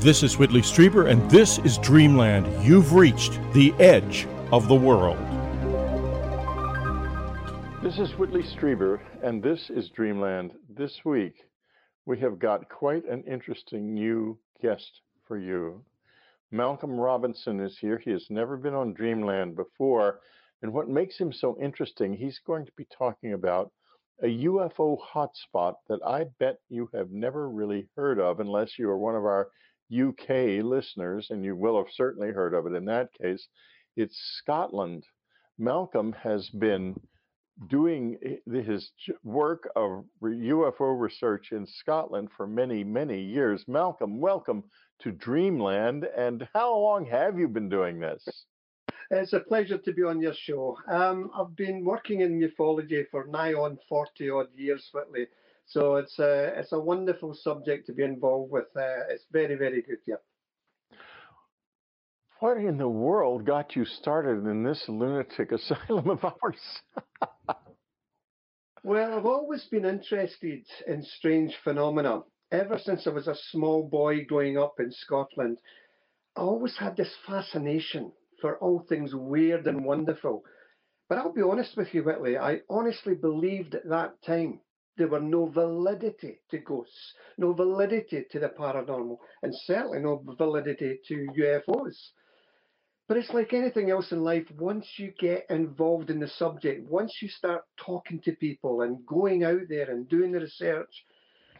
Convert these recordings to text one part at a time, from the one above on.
This is Whitley Strieber, and this is Dreamland. You've reached the edge of the world. This is Whitley Strieber, and this is Dreamland. This week, we have got quite an interesting new guest for you. Malcolm Robinson is here. He has never been on Dreamland before. And what makes him so interesting, he's going to be talking about a UFO hotspot that I bet you have never really heard of unless you are one of our UK listeners, and you will have certainly heard of it in that case. It's Scotland. Malcolm has been doing his work of UFO research in Scotland for many, many years. Malcolm, welcome to Dreamland. And how long have you been doing this? It's a pleasure to be on your show. Um, I've been working in ufology for nigh on 40 odd years, Whitley. So it's a, it's a wonderful subject to be involved with. Uh, it's very, very good, yeah. What in the world got you started in this lunatic asylum of ours? well, I've always been interested in strange phenomena ever since I was a small boy growing up in Scotland, I always had this fascination for all things weird and wonderful. But I'll be honest with you, Whitley, I honestly believed at that time there were no validity to ghosts, no validity to the paranormal, and certainly no validity to UFOs. But it's like anything else in life, once you get involved in the subject, once you start talking to people and going out there and doing the research,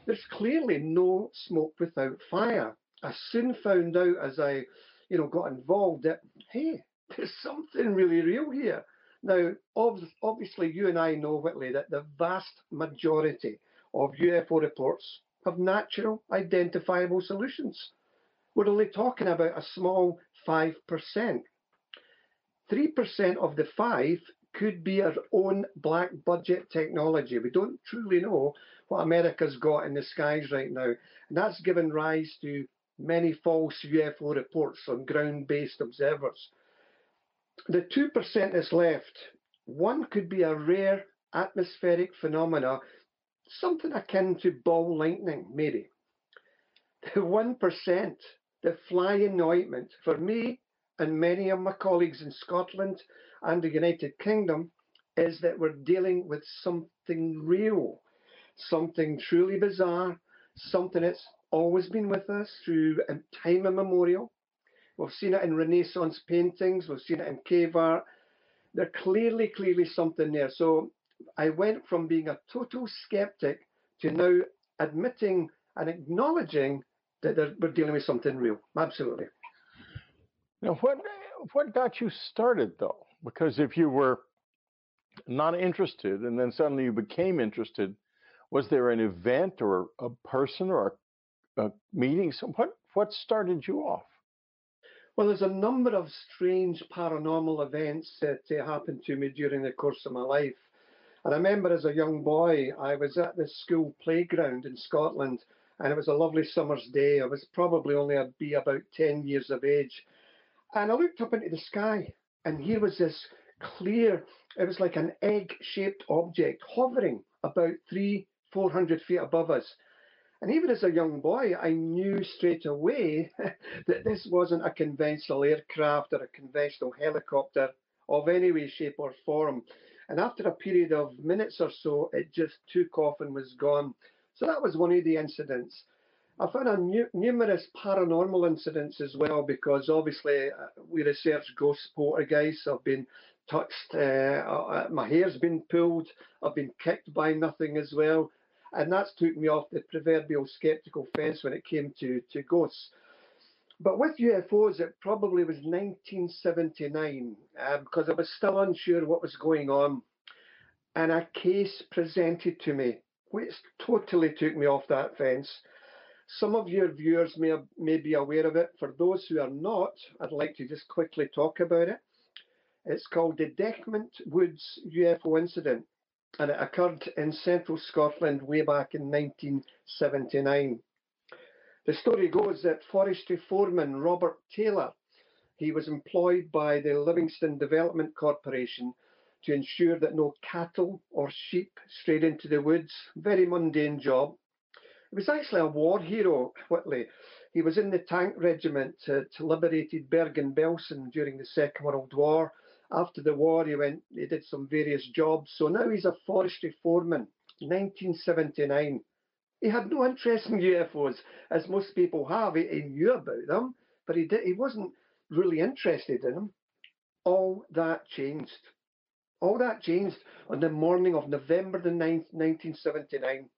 there's clearly no smoke without fire. I soon found out as I, you know, got involved that hey, there's something really real here. Now, obviously, you and I know, Whitley, that the vast majority of UFO reports have natural, identifiable solutions. We're only talking about a small 5%. 3% of the 5 could be our own black budget technology. We don't truly know what America's got in the skies right now. And that's given rise to many false UFO reports on ground based observers. The 2% that's left, one could be a rare atmospheric phenomena, something akin to ball lightning, maybe. The 1%, the flying ointment, for me and many of my colleagues in Scotland and the United Kingdom, is that we're dealing with something real something truly bizarre, something that's always been with us through time immemorial. We've seen it in Renaissance paintings, we've seen it in cave art. There's clearly, clearly something there. So I went from being a total skeptic to now admitting and acknowledging that we're dealing with something real. Absolutely. Now, what what got you started though? Because if you were not interested and then suddenly you became interested, was there an event or a person or a, a meeting? So what what started you off? Well, there's a number of strange paranormal events that uh, happened to me during the course of my life. I remember as a young boy, I was at the school playground in Scotland, and it was a lovely summer's day. I was probably only I'd be about 10 years of age. And I looked up into the sky, and here was this clear, it was like an egg shaped object hovering about three 400 feet above us. And even as a young boy, I knew straight away that this wasn't a conventional aircraft or a conventional helicopter of any way, shape, or form. And after a period of minutes or so, it just took off and was gone. So that was one of the incidents. I've had numerous paranormal incidents as well because obviously uh, we research ghost poltergeists. I've been touched, uh, uh, my hair's been pulled, I've been kicked by nothing as well and that's took me off the proverbial skeptical fence when it came to, to ghosts. But with UFOs, it probably was 1979 uh, because I was still unsure what was going on. And a case presented to me, which totally took me off that fence. Some of your viewers may, may be aware of it. For those who are not, I'd like to just quickly talk about it. It's called the Dechmont Woods UFO incident and it occurred in central Scotland way back in 1979. The story goes that forestry foreman Robert Taylor, he was employed by the Livingston Development Corporation to ensure that no cattle or sheep strayed into the woods. Very mundane job. He was actually a war hero, Whitley. he was in the tank regiment to liberated Bergen-Belsen during the Second World War. After the war, he went, he did some various jobs. So now he's a forestry foreman, 1979. He had no interest in UFOs, as most people have. He, he knew about them, but he did, he wasn't really interested in them. All that changed. All that changed on the morning of November the 9th, 1979.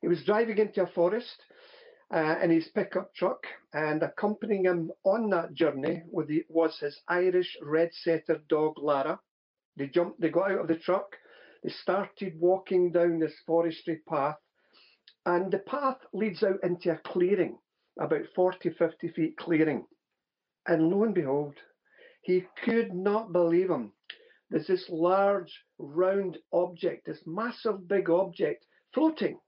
He was driving into a forest uh, in his pickup truck, and accompanying him on that journey was his Irish red setter dog Lara. They jumped, they got out of the truck, they started walking down this forestry path, and the path leads out into a clearing, about 40, 50 feet clearing. And lo and behold, he could not believe him. There's this large, round object, this massive, big object floating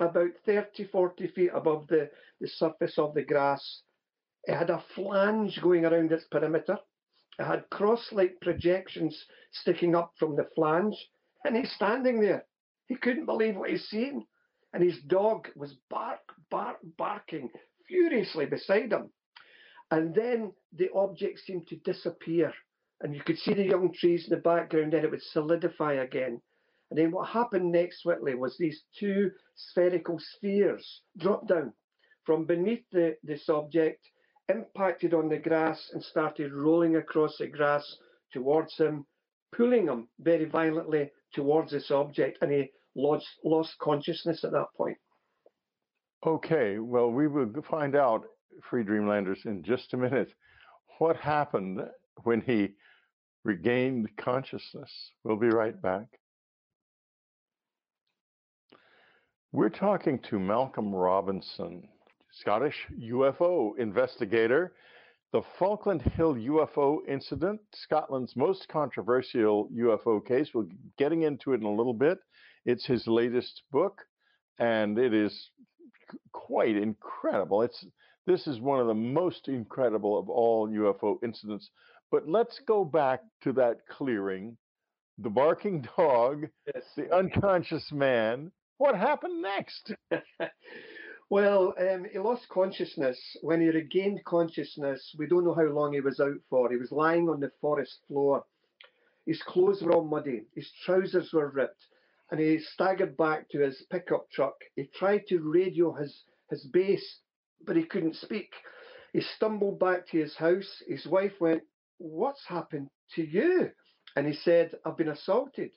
about 30, 40 feet above the, the surface of the grass. It had a flange going around its perimeter. It had cross like projections sticking up from the flange. And he's standing there. He couldn't believe what he's seeing. And his dog was bark, bark, barking furiously beside him. And then the object seemed to disappear. And you could see the young trees in the background, and it would solidify again. And then what happened next, Whitley, was these two spherical spheres dropped down from beneath the, this object, impacted on the grass, and started rolling across the grass towards him, pulling him very violently towards this object. And he lost, lost consciousness at that point. Okay, well, we will find out, Free Dreamlanders, in just a minute, what happened when he regained consciousness. We'll be right back. We're talking to Malcolm Robinson, Scottish UFO investigator. The Falkland Hill UFO incident, Scotland's most controversial UFO case. We're getting into it in a little bit. It's his latest book, and it is quite incredible. It's this is one of the most incredible of all UFO incidents. But let's go back to that clearing, the barking dog, yes. the unconscious man, what happened next? well, um, he lost consciousness. When he regained consciousness, we don't know how long he was out for. He was lying on the forest floor. His clothes were all muddy. His trousers were ripped. And he staggered back to his pickup truck. He tried to radio his, his base, but he couldn't speak. He stumbled back to his house. His wife went, What's happened to you? And he said, I've been assaulted.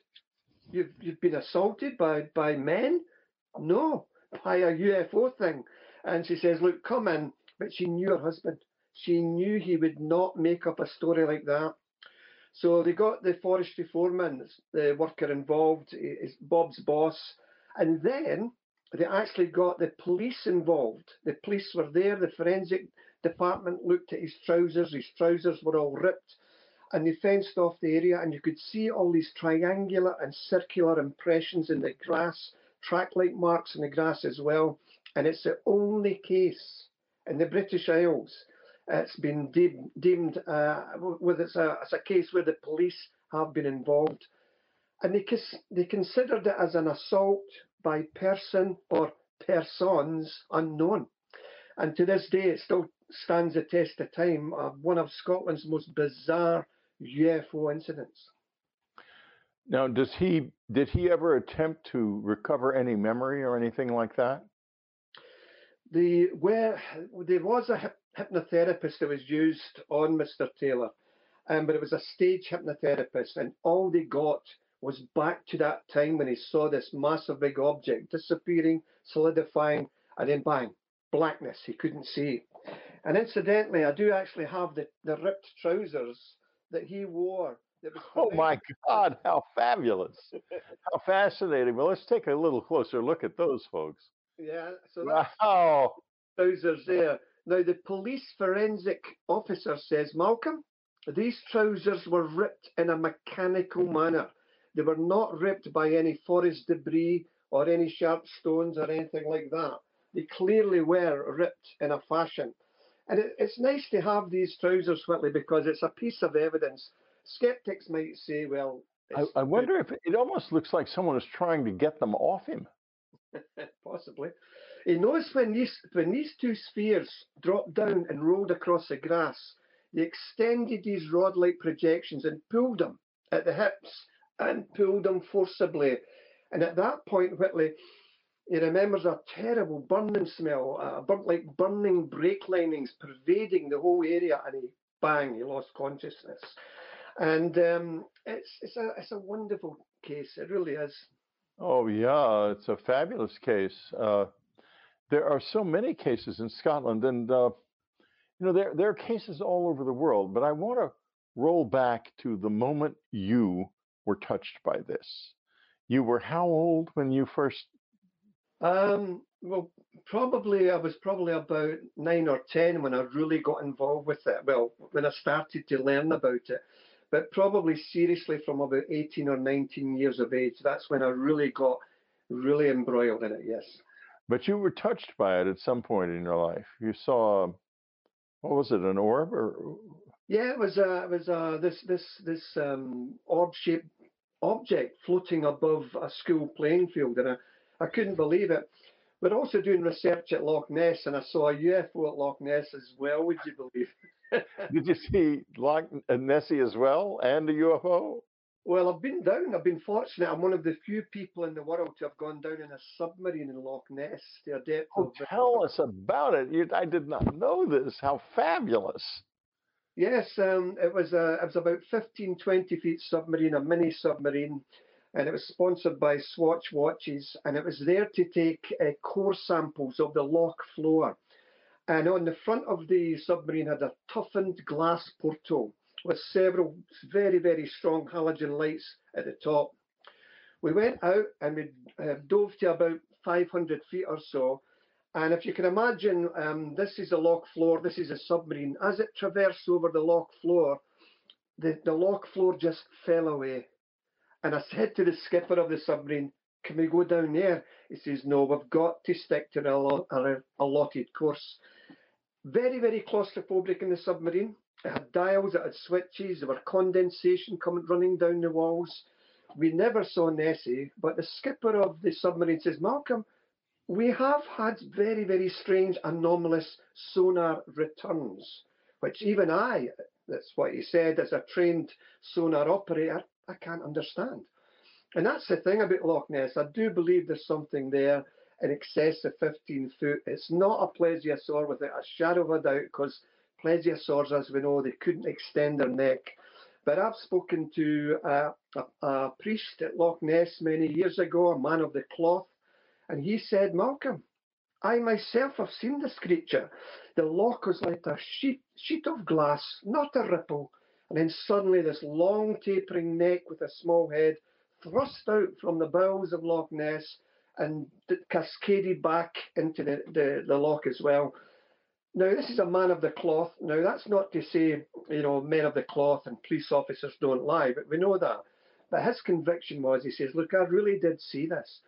You've you've been assaulted by by men? No, by a UFO thing. And she says, look, come in. But she knew her husband. She knew he would not make up a story like that. So they got the forestry foreman, the worker involved, is Bob's boss, and then they actually got the police involved. The police were there. The forensic department looked at his trousers. His trousers were all ripped and they fenced off the area, and you could see all these triangular and circular impressions in the grass, track-like marks in the grass as well. And it's the only case in the British Isles it's been deemed, uh, with it's a, it's a case where the police have been involved, and they they considered it as an assault by person or persons unknown. And to this day, it still stands the test of time. Uh, one of Scotland's most bizarre UFO incidents. Now, does he did he ever attempt to recover any memory or anything like that? The where there was a hypnotherapist that was used on Mr. Taylor, um, but it was a stage hypnotherapist, and all they got was back to that time when he saw this massive big object disappearing, solidifying, and then bang, blackness. He couldn't see. And incidentally, I do actually have the, the ripped trousers that he wore. That oh my God, how fabulous! how fascinating. Well, let's take a little closer look at those folks. Yeah, so wow. trousers there. Now, the police forensic officer says, Malcolm, these trousers were ripped in a mechanical manner. They were not ripped by any forest debris or any sharp stones or anything like that. They clearly were ripped in a fashion and it, it's nice to have these trousers, Whitley, because it's a piece of evidence. Skeptics might say, well, I, I, wonder if it almost looks like someone is trying to get them off him. Possibly. He knows when these when these two spheres dropped down and rolled across the grass, he extended these rod-like projections and pulled them at the hips and pulled them forcibly. And at that point, Whitley, he remembers a terrible burning smell, uh, burnt like burning brake linings pervading the whole area, and he bang, he lost consciousness. And um, it's it's a it's a wonderful case. It really is. Oh yeah, it's a fabulous case. Uh, there are so many cases in Scotland, and uh, you know there there are cases all over the world. But I want to roll back to the moment you were touched by this. You were how old when you first um, well, probably I was probably about nine or ten when I really got involved with it. Well, when I started to learn about it, but probably seriously from about 18 or 19 years of age. That's when I really got really embroiled in it. Yes. But you were touched by it at some point in your life. You saw, what was it, an orb or? Yeah, it was. Uh, it was uh, this this this um, orb-shaped object floating above a school playing field, and I I couldn't believe it. We're also doing research at Loch Ness, and I saw a UFO at Loch Ness as well. Would you believe? Did you see Loch Nessie as well and a UFO? Well, I've been down. I've been fortunate. I'm one of the few people in the world to have gone down in a submarine in Loch Ness to a depth oh, of. Tell us about it. You, I did not know this. How fabulous! Yes, um, it was a, it was about 15, 20 feet submarine, a mini submarine and it was sponsored by Swatch Watches, and it was there to take uh, core samples of the loch floor. And on the front of the submarine had a toughened glass portal with several very, very strong halogen lights at the top. We went out and we uh, dove to about 500 feet or so. And if you can imagine, um, this is a loch floor, this is a submarine. As it traversed over the loch floor, the, the loch floor just fell away and I said to the skipper of the submarine, Can we go down there? He says, No, we've got to stick to our allotted course. Very, very claustrophobic in the submarine. It had dials, it had switches, there were condensation coming running down the walls. We never saw Nessie, but the skipper of the submarine says, Malcolm, we have had very, very strange anomalous sonar returns, which even I, that's what he said, as a trained sonar operator, I can't understand. And that's the thing about Loch Ness. I do believe there's something there in excess of 15 foot. It's not a plesiosaur without a shadow of a doubt because plesiosaurs, as we know, they couldn't extend their neck. But I've spoken to a, a, a priest at Loch Ness many years ago, a man of the cloth, and he said, Malcolm, I myself have seen this creature. The loch was like a sheet, sheet of glass, not a ripple, and then suddenly this long tapering neck with a small head thrust out from the bowels of Loch Ness and cascaded back into the, the, the loch as well. Now, this is a man of the cloth. Now, that's not to say, you know, men of the cloth and police officers don't lie, but we know that. But his conviction was, he says, look, I really did see this.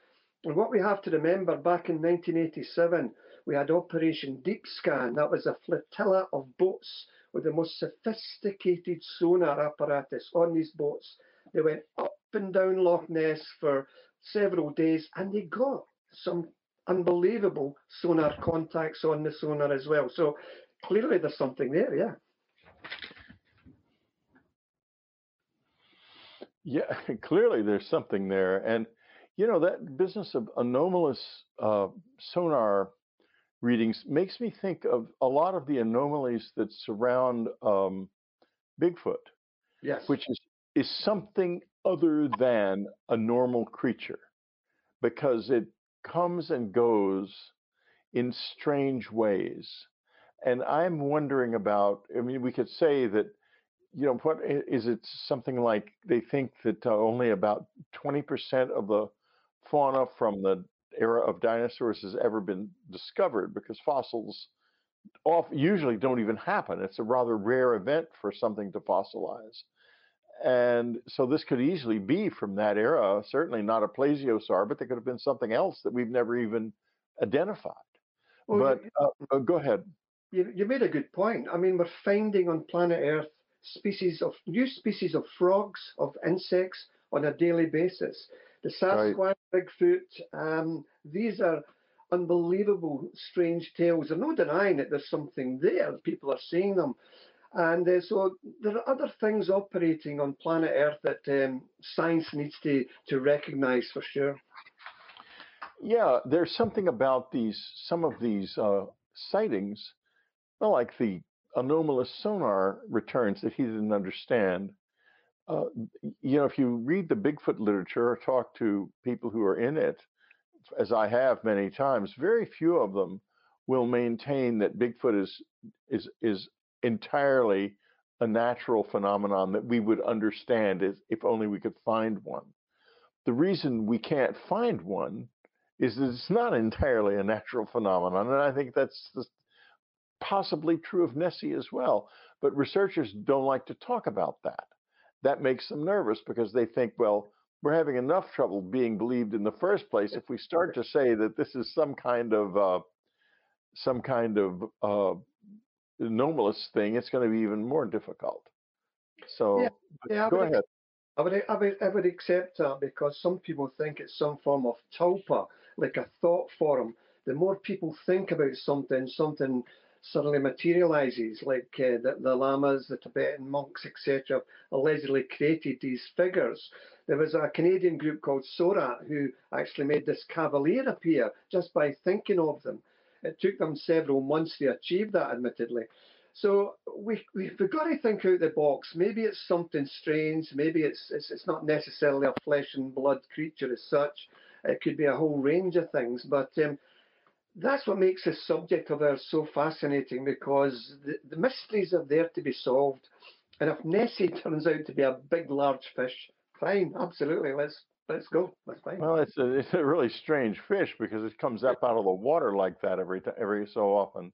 And what we have to remember, back in 1987, we had Operation Deep Scan. That was a flotilla of boats with the most sophisticated sonar apparatus on these boats. They went up and down Loch Ness for several days and they got some unbelievable sonar contacts on the sonar as well. So clearly there's something there, yeah. Yeah, clearly there's something there. And, you know, that business of anomalous uh, sonar readings makes me think of a lot of the anomalies that surround um, Bigfoot. Yes. Which is is something other than a normal creature because it comes and goes in strange ways. And I'm wondering about, I mean, we could say that, you know, what is it something like they think that uh, only about 20% of the fauna from the era of dinosaurs has ever been discovered because fossils off, usually don't even happen. It's a rather rare event for something to fossilize. And so this could easily be from that era, certainly not a plesiosaur, but there could have been something else that we've never even identified. Well, but uh, uh, go ahead. You, you made a good point. I mean, we're finding on planet Earth species of new species of frogs, of insects on a daily basis the Sasquatch, right. Bigfoot, um, these are unbelievable, strange tales. There's no denying that there's something there. People are seeing them. And uh, so there are other things operating on planet Earth that um, science needs to, to recognize for sure. Yeah, there's something about these, some of these uh, sightings, well, like the anomalous sonar returns that he didn't understand. Uh, you know, if you read the Bigfoot literature or talk to people who are in it, as I have many times, very few of them will maintain that Bigfoot is is is entirely a natural phenomenon that we would understand if only we could find one. The reason we can't find one is that it's not entirely a natural phenomenon, and I think that's possibly true of Nessie as well. But researchers don't like to talk about that. That makes them nervous because they think, well, we're having enough trouble being believed in the first place. If we start to say that this is some kind of uh, some kind of uh, anomalous thing, it's going to be even more difficult. So, yeah, yeah, go ahead. I would, I would, I would accept that because some people think it's some form of tulpa, like a thought form. The more people think about something, something suddenly materializes, like uh, the, the lamas, the Tibetan monks, etc., allegedly created these figures. There was a Canadian group called Sora who actually made this cavalier appear just by thinking of them. It took them several months to achieve that, admittedly. So we, we've got to think out the box. Maybe it's something strange. Maybe it's, it's, it's not necessarily a flesh and blood creature as such. It could be a whole range of things. But um, that's what makes the subject of ours so fascinating because the, the mysteries are there to be solved. And if Nessie turns out to be a big, large fish, fine, absolutely, let's let's go. That's fine. Well, it's a it's a really strange fish because it comes up out of the water like that every every so often.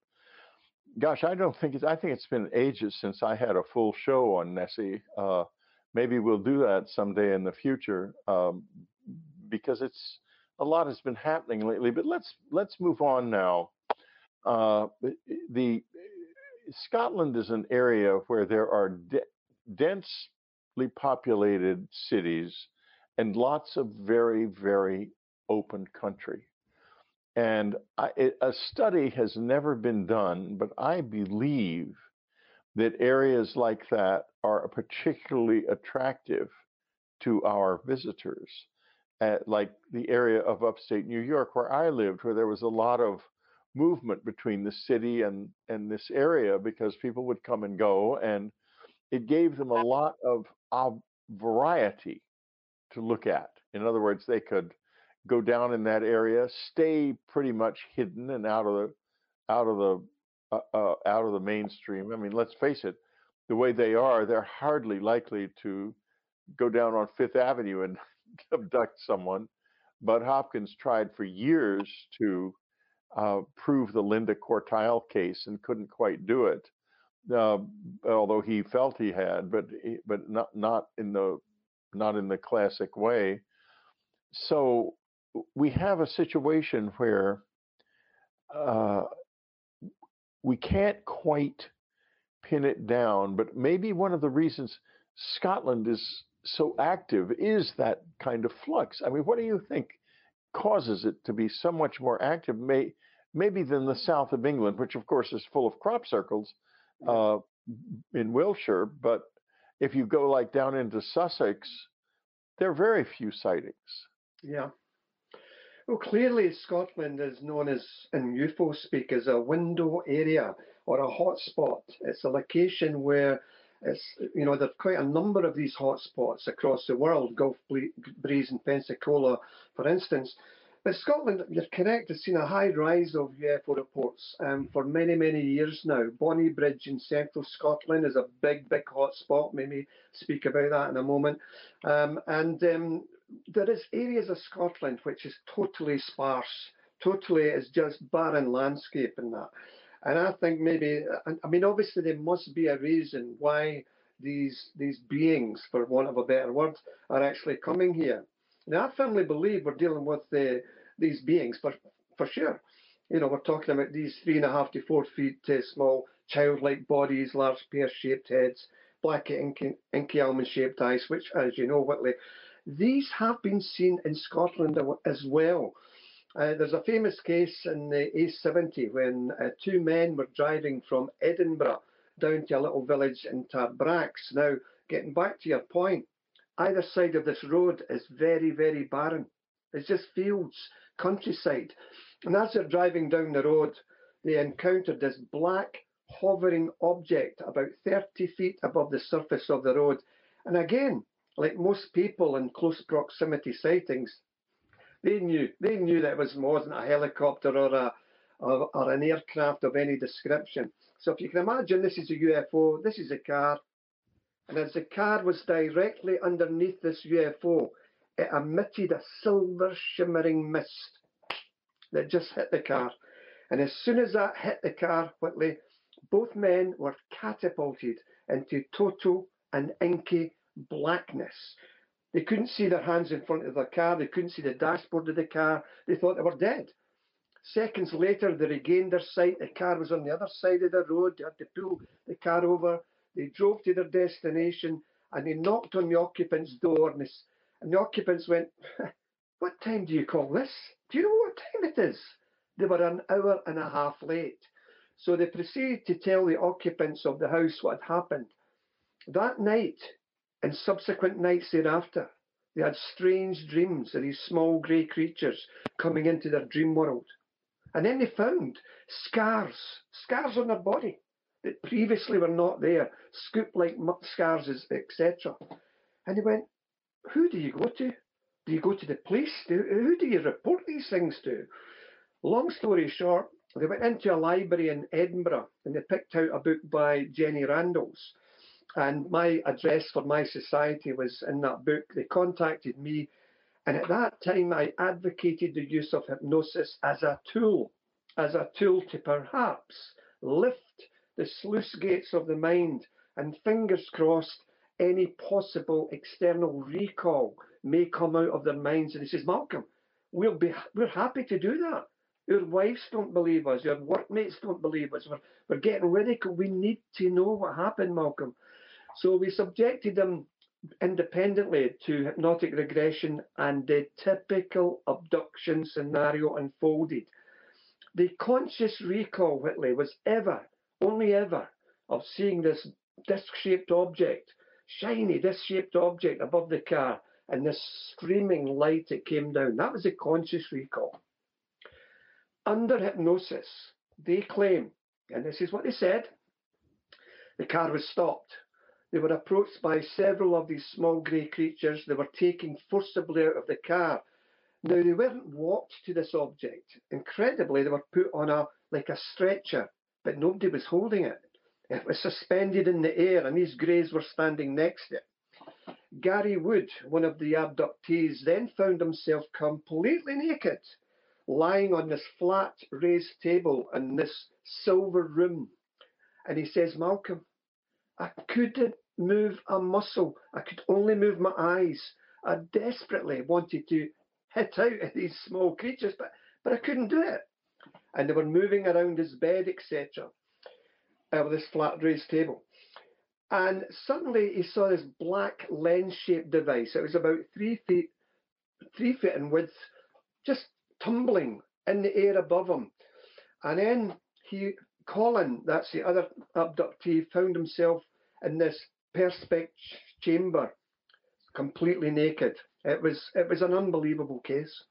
Gosh, I don't think it's. I think it's been ages since I had a full show on Nessie. Uh, maybe we'll do that someday in the future um, because it's a lot has been happening lately. But let's let's move on now. Uh, the Scotland is an area where there are de- densely populated cities and lots of very very open country. And I, it, a study has never been done, but I believe that areas like that are particularly attractive to our visitors at like the area of upstate New York where I lived, where there was a lot of movement between the city and and this area because people would come and go, and it gave them a lot of, of variety to look at. In other words, they could go down in that area, stay pretty much hidden and out of the out of the uh, uh, out of the mainstream. I mean, let's face it, the way they are, they're hardly likely to go down on Fifth Avenue and abduct someone. But Hopkins tried for years to uh, prove the Linda Cortile case and couldn't quite do it, uh, although he felt he had, but but not not in the not in the classic way. So we have a situation where uh, we can't quite pin it down, but maybe one of the reasons Scotland is so active is that kind of flux. I mean, what do you think causes it to be so much more active, may, maybe than the south of England, which of course is full of crop circles uh, in Wiltshire. But if you go like down into Sussex, there are very few sightings. Yeah. Well, clearly Scotland is known as, in UFO speak, as a window area or a hotspot. It's a location where it's, you know, there's quite a number of these hotspots across the world, Gulf Breeze and Pensacola, for instance. But Scotland, you're correct, has seen a high rise of UFO reports um, for many, many years now. Bonnybridge in central Scotland is a big, big hotspot. Maybe speak about that in a moment. Um, and um, there is areas of Scotland which is totally sparse, totally is just barren landscape and that. And I think maybe, I mean, obviously there must be a reason why these these beings, for want of a better word, are actually coming here. Now, I firmly believe we're dealing with the, these beings for for sure. You know, we're talking about these three and a half to four feet uh, small, childlike bodies, large pear-shaped heads, black inky, inky almond-shaped eyes, which, as you know, Whitley, these have been seen in Scotland as well. Uh, there's a famous case in the A70 when uh, two men were driving from Edinburgh down to a little village in Tarbrax. Now, getting back to your point, either side of this road is very, very barren. It's just fields, countryside. And as they're driving down the road, they encountered this black hovering object about 30 feet above the surface of the road. And again, like most people in close proximity sightings, they knew they knew that it was wasn't a helicopter or a or, or an aircraft of any description. So if you can imagine, this is a UFO, this is a car, and as the car was directly underneath this UFO, it emitted a silver shimmering mist that just hit the car. And as soon as that hit the car, Whitley, both men were catapulted into total and inky blackness. They couldn't see their hands in front of their car. They couldn't see the dashboard of the car. They thought they were dead. Seconds later, they regained their sight. The car was on the other side of the road. They had to pull the car over. They drove to their destination and they knocked on the occupant's door. And, this, and the occupants went, What time do you call this? Do you know what time it is? They were an hour and a half late. So they proceeded to tell the occupants of the house what had happened. That night, and subsequent nights thereafter, they had strange dreams of these small grey creatures coming into their dream world. And then they found scars, scars on their body that previously were not there, scoop like scars, etc. And they went, Who do you go to? Do you go to the police? Who do you report these things to? Long story short, they went into a library in Edinburgh and they picked out a book by Jenny Randles and my address for my society was in that book. They contacted me, and at that time I advocated the use of hypnosis as a tool, as a tool to perhaps lift the sluice gates of the mind, and fingers crossed, any possible external recall may come out of their minds. And he says, Malcolm, we'll be we're happy to do that. Your wives don't believe us, your workmates don't believe us. We're, we're getting ridiculed. We need to know what happened, Malcolm. So we subjected them independently to hypnotic regression and the typical abduction scenario unfolded. The conscious recall, Whitley, was ever, only ever, of seeing this disc shaped object, shiny disc shaped object above the car, and this screaming light that came down. That was a conscious recall. Under hypnosis, they claim, and this is what they said, the car was stopped they were approached by several of these small grey creatures. They were taken forcibly out of the car. Now they weren't walked to this object. Incredibly, they were put on a like a stretcher, but nobody was holding it. It was suspended in the air, and these greys were standing next to it. Gary Wood, one of the abductees, then found himself completely naked, lying on this flat raised table in this silver room. And he says, Malcolm, I couldn't move a muscle. I could only move my eyes. I desperately wanted to hit out at these small creatures, but, but I couldn't do it. And they were moving around his bed, etc., uh, with this flat raised table. And suddenly he saw this black lens-shaped device. It was about three feet, three feet in width, just tumbling in the air above him. And then he, Colin, that's the other abductee, found himself in this perspex chamber, completely naked. It was it was an unbelievable case.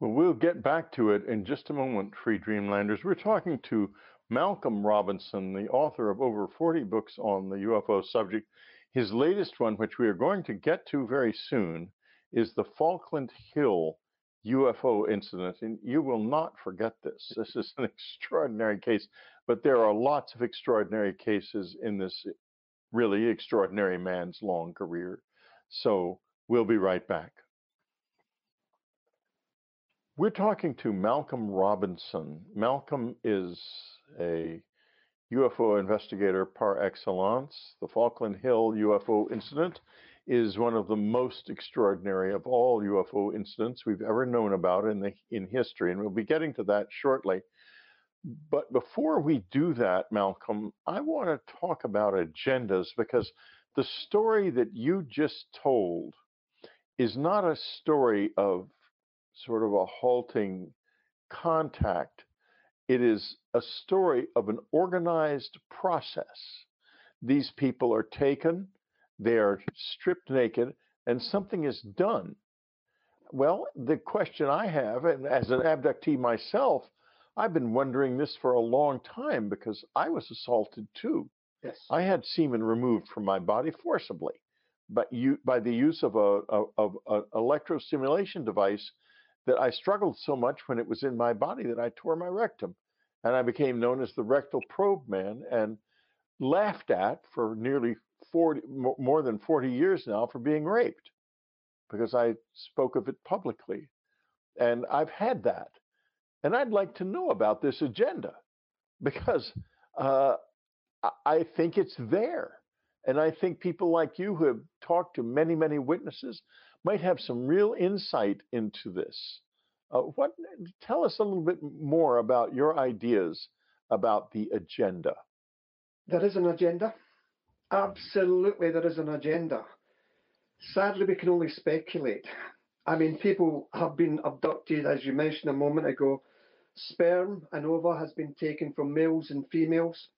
Well, we'll get back to it in just a moment, Free Dreamlanders. We're talking to Malcolm Robinson, the author of over 40 books on the UFO subject. His latest one, which we are going to get to very soon, is the Falkland Hill UFO incident. And you will not forget this. This is an extraordinary case, but there are lots of extraordinary cases in this really extraordinary man's long career. So we'll be right back. We're talking to Malcolm Robinson. Malcolm is a UFO investigator par excellence. The Falkland Hill UFO incident is one of the most extraordinary of all UFO incidents we've ever known about in the in history, and we'll be getting to that shortly. But before we do that, Malcolm, I want to talk about agendas because the story that you just told is not a story of sort of a halting contact. It is a story of an organized process. These people are taken, they are stripped naked, and something is done. Well, the question I have, and as an abductee myself, I've been wondering this for a long time because I was assaulted too. Yes. I had semen removed from my body forcibly, but you by the use of a of an electrostimulation device that I struggled so much when it was in my body that I tore my rectum, and I became known as the rectal probe man and laughed at for nearly 40 more than 40 years now for being raped because I spoke of it publicly. And I've had that. And I'd like to know about this agenda because uh, I think it's there. And I think people like you who have talked to many, many witnesses might have some real insight into this. Uh, what? Tell us a little bit more about your ideas about the agenda. There is an agenda. Absolutely, there is an agenda. Sadly, we can only speculate. I mean, people have been abducted, as you mentioned a moment ago. Sperm and ova has been taken from males and females.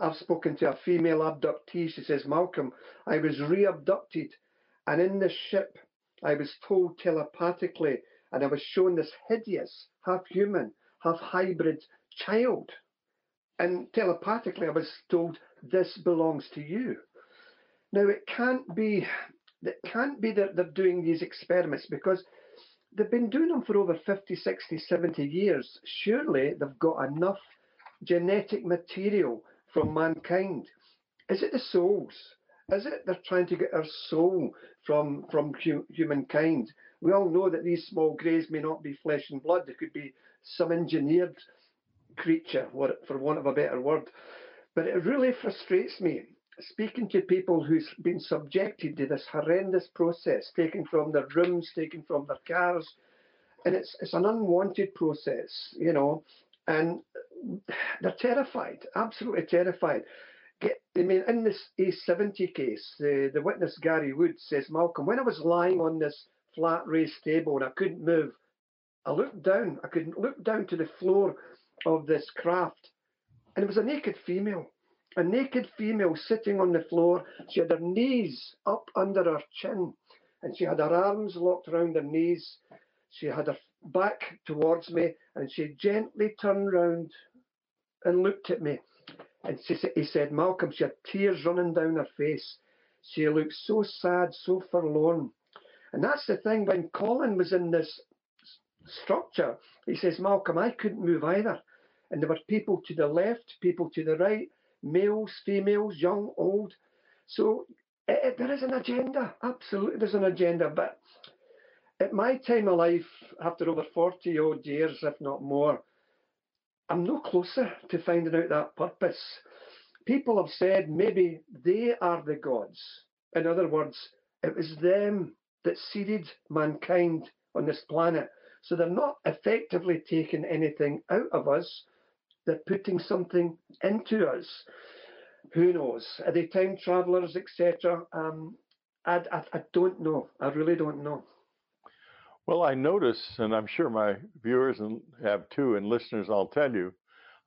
I've spoken to a female abductee. She says, Malcolm, I was re abducted, and in the ship, I was told telepathically, and I was shown this hideous, half human, half hybrid child. And telepathically, I was told, This belongs to you. Now, it can't be. It can't be that they're doing these experiments because they've been doing them for over 50, 60, 70 years. Surely they've got enough genetic material from mankind? Is it the souls? Is it they're trying to get our soul from from hu- humankind? We all know that these small greys may not be flesh and blood. They could be some engineered creature, for want of a better word. But it really frustrates me speaking to people who's been subjected to this horrendous process, taken from their rooms, taken from their cars, and it's it's an unwanted process, you know, and they're terrified, absolutely terrified. I mean, in this A70 case, the, the witness Gary Wood says, Malcolm, when I was lying on this flat raised table and I couldn't move, I looked down. I couldn't look down to the floor of this craft, and it was a naked female. A naked female sitting on the floor. She had her knees up under her chin, and she had her arms locked around her knees. She had her back towards me, and she gently turned round and looked at me. And she, he said, Malcolm, she had tears running down her face. She looked so sad, so forlorn. And that's the thing, when Colin was in this structure, he says, Malcolm, I couldn't move either. And there were people to the left, people to the right, males, females, young, old. So it, it, there is an agenda. Absolutely, there's an agenda. But at my time of life, after over 40 odd years, if not more, I'm no closer to finding out that purpose. People have said maybe they are the gods. In other words, it was them that seeded mankind on this planet. So they're not effectively taking anything out of us, they're putting something into us. Who knows? Are they time travelers, etc.? Um, I, I, I don't know. I really don't know. Well, I notice, and I'm sure my viewers have too, and listeners, I'll tell you,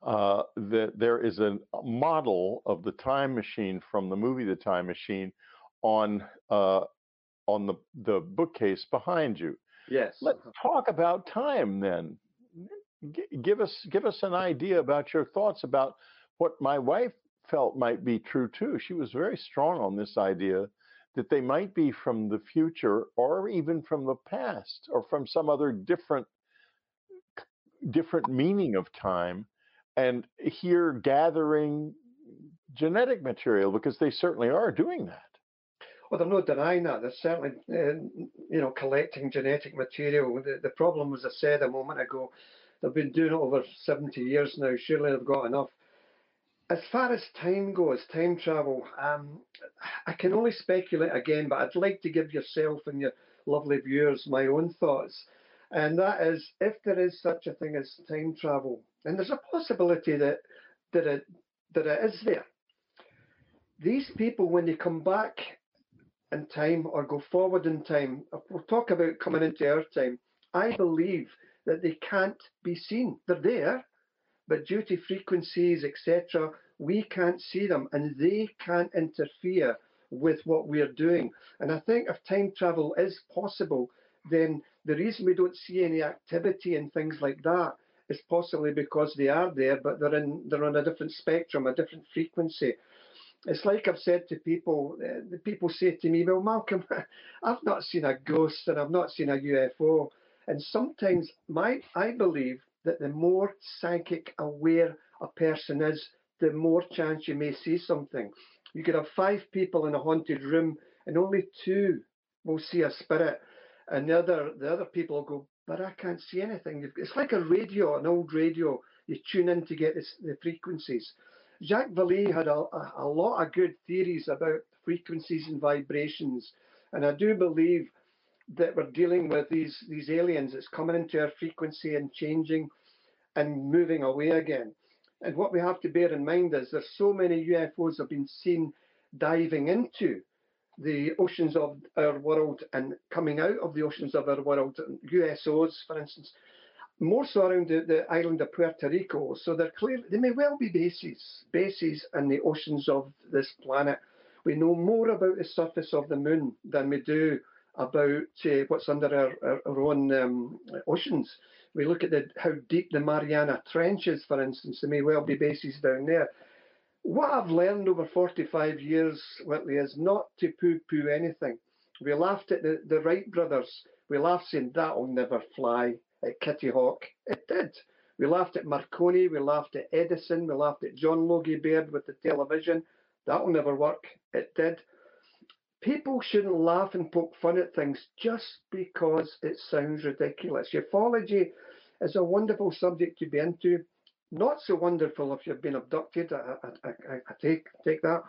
uh, that there is a model of the time machine from the movie The Time Machine on uh, on the the bookcase behind you. Yes. Let's talk about time then. Give us give us an idea about your thoughts about what my wife felt might be true too. She was very strong on this idea that they might be from the future or even from the past or from some other different different meaning of time and here gathering genetic material because they certainly are doing that well, they're not denying that. They're certainly, uh, you know, collecting genetic material. The, the problem, as I said a moment ago, they've been doing it over 70 years now. Surely they've got enough as far as time goes, time travel, um, I can only speculate again, but I'd like to give yourself and your lovely viewers my own thoughts. And that is, if there is such a thing as time travel, and there's a possibility that that it that it is there. These people, when they come back in time or go forward in time, we'll talk about coming into our time. I believe that they can't be seen. They're there, but due to frequencies, etc., we can't see them and they can't interfere with what we're doing. And I think if time travel is possible, then the reason we don't see any activity and things like that is possibly because they are there, but they're in they're on a different spectrum, a different frequency. It's like I've said to people. Uh, the people say to me, "Well, Malcolm, I've not seen a ghost and I've not seen a UFO." And sometimes my I believe that the more psychic aware a person is, the more chance you may see something. You could have five people in a haunted room, and only two will see a spirit, and the other the other people go, but I can't see anything. It's like a radio, an old radio. You tune in to get this, the frequencies. Jacques Vallée had a, a, a lot of good theories about frequencies and vibrations, and I do believe that we're dealing with these these aliens that's coming into our frequency and changing and moving away again. And what we have to bear in mind is there's so many UFOs have been seen diving into the oceans of our world and coming out of the oceans of our world, USOs, for instance, more so around the, the island of Puerto Rico. So they're clear, they may well be bases, bases in the oceans of this planet. We know more about the surface of the moon than we do about uh, what's under our, our, own um, oceans. We look at the, how deep the Mariana Trench is, for instance. There may well be bases down there. What I've learned over 45 years, Whitley, is not to poo poo anything. We laughed at the, the Wright brothers. We laughed saying that'll never fly at Kitty Hawk. It did. We laughed at Marconi. We laughed at Edison. We laughed at John Logie Baird with the television. That'll never work. It did people shouldn't laugh and poke fun at things just because it sounds ridiculous. Ufology is a wonderful subject to be into. Not so wonderful if you've been abducted. I, I, I, I take take that.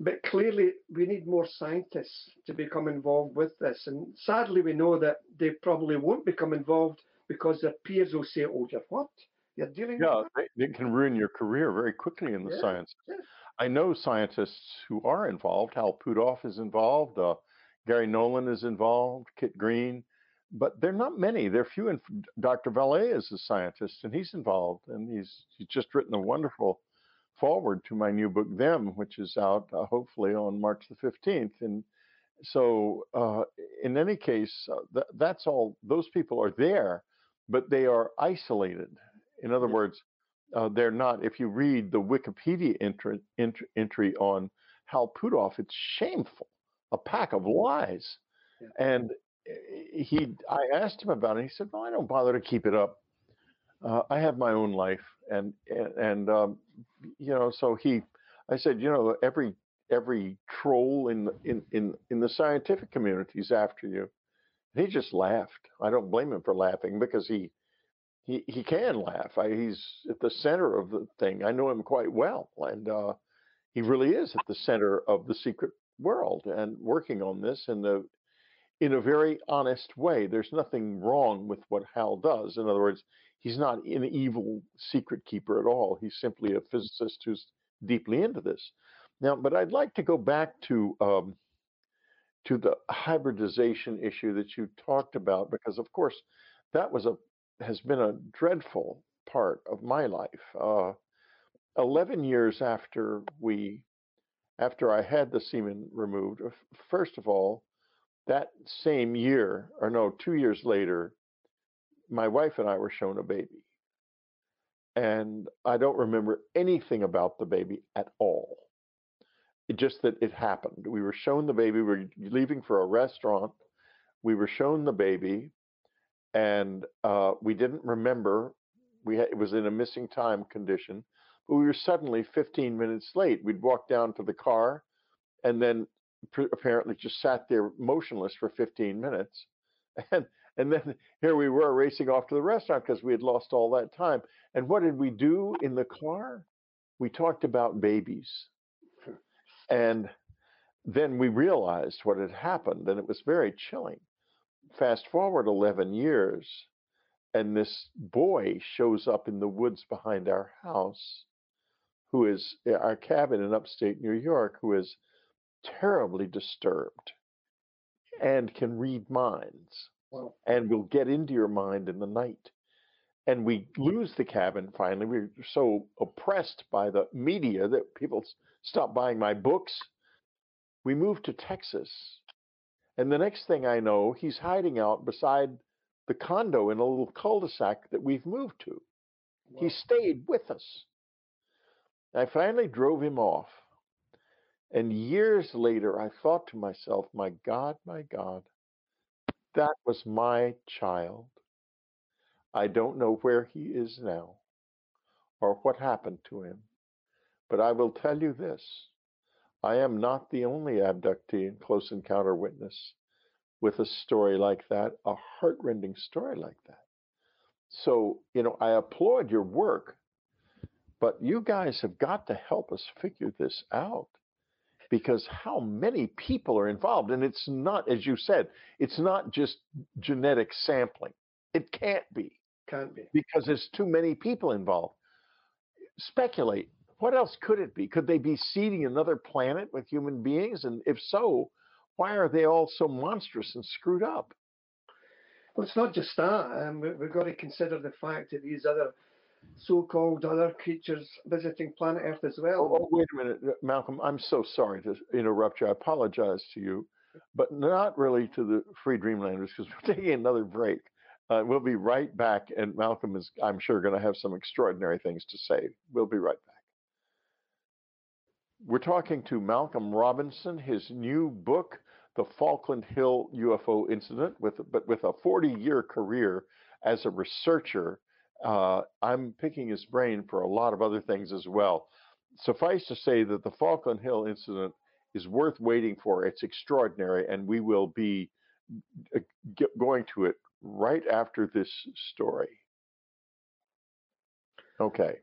But clearly, we need more scientists to become involved with this. And sadly, we know that they probably won't become involved because their peers will say, "Oh, you're what? You're dealing yeah, with that." it can ruin your career very quickly in the Yeah, science. yeah. I know scientists who are involved. Hal Puthoff is involved. Uh, Garry Nolan is involved. Kit Green, but they're not many. They're few. And Dr. Vallée is a scientist, and he's involved. And he's he's just written a wonderful forward to my new book, Them, which is out uh, hopefully on March the fifteenth. And so, uh, in any case, uh, th- that's all. Those people are there, but they are isolated. In other words, uh, they're not. If you read the Wikipedia entry, entry, entry on Hal Puthoff, it's shameful, a pack of lies. Yeah. And eh, he, I asked him about it. He said, "Well, I don't bother to keep it up. Uh, I have my own life." And and, um, you know, so he, I said, you know, every every troll in the- in in in the scientific community is after you. And he just laughed. I don't blame him for laughing because he he he can laugh. I, he's at the center of the thing. I know him quite well, and uh, he really is at the center of the secret world and working on this in the in a very honest way. There's nothing wrong with what Hal does. In other words, he's not an evil secret keeper at all. He's simply a physicist who's deeply into this. Now, but I'd like to go back to um, to the hybridization issue that you talked about because, of course, that was a has been a dreadful part of my life. Uh, Eleven years after we, after I had the semen removed, uh, first of all, that same year, or no, two years later, my wife and I were shown a baby, and I don't remember anything about the baby at all. It just that it happened. We were shown the baby. We were leaving for a restaurant. We were shown the baby, and uh, we didn't remember. We had, it was in a missing time condition, but we were suddenly 15 minutes late. We'd walked down to the car, and then pr- apparently just sat there motionless for 15 minutes, and and then here we were racing off to the restaurant because we had lost all that time. And what did we do in the car? We talked about babies, and then we realized what had happened, and it was very chilling fast forward 11 years and this boy shows up in the woods behind our house who is uh, our cabin in upstate new york who is terribly disturbed and can read minds Wow. and will get into your mind in the night. And we lose the cabin finally. We're so oppressed by the media that people stop buying my books. We move to Texas. And the next thing I know, he's hiding out beside the condo in a little cul de sac that we've moved to. He stayed with us. I finally drove him off. And years later, I thought to myself, my God, my God, that was my child. I don't know where he is now or what happened to him, but I will tell you this I am not the only abductee and close encounter witness with a story like that, a heartrending story like that. So, you know, I applaud your work, but you guys have got to help us figure this out because how many people are involved? And it's not, as you said, it's not just genetic sampling. It can't be Can't be. because there's too many people involved. Speculate. What else could it be? Could they be seeding another planet with human beings? And if so, why are they all so monstrous and screwed up? Well, it's not just that. Um, we, we've got to consider the fact that these other so-called other creatures visiting planet Earth as Oh, well. oh, wait a minute, uh, Malcolm. I'm so sorry to interrupt you. I apologize to you, but not really to the Free Dreamlanders because we're taking another break. Uh, we'll be right back, and Malcolm is, I'm sure, going to have some extraordinary things to say. We'll be right back. We're talking to Malcolm Robinson, his new book, The Falkland Hill UFO Incident, with but with a 40-year career as a researcher. Uh, I'm picking his brain for a lot of other things as well. Suffice to say that the Falkland Hill incident is worth waiting for. It's extraordinary, and we will be uh, going to it right after this story. Okay.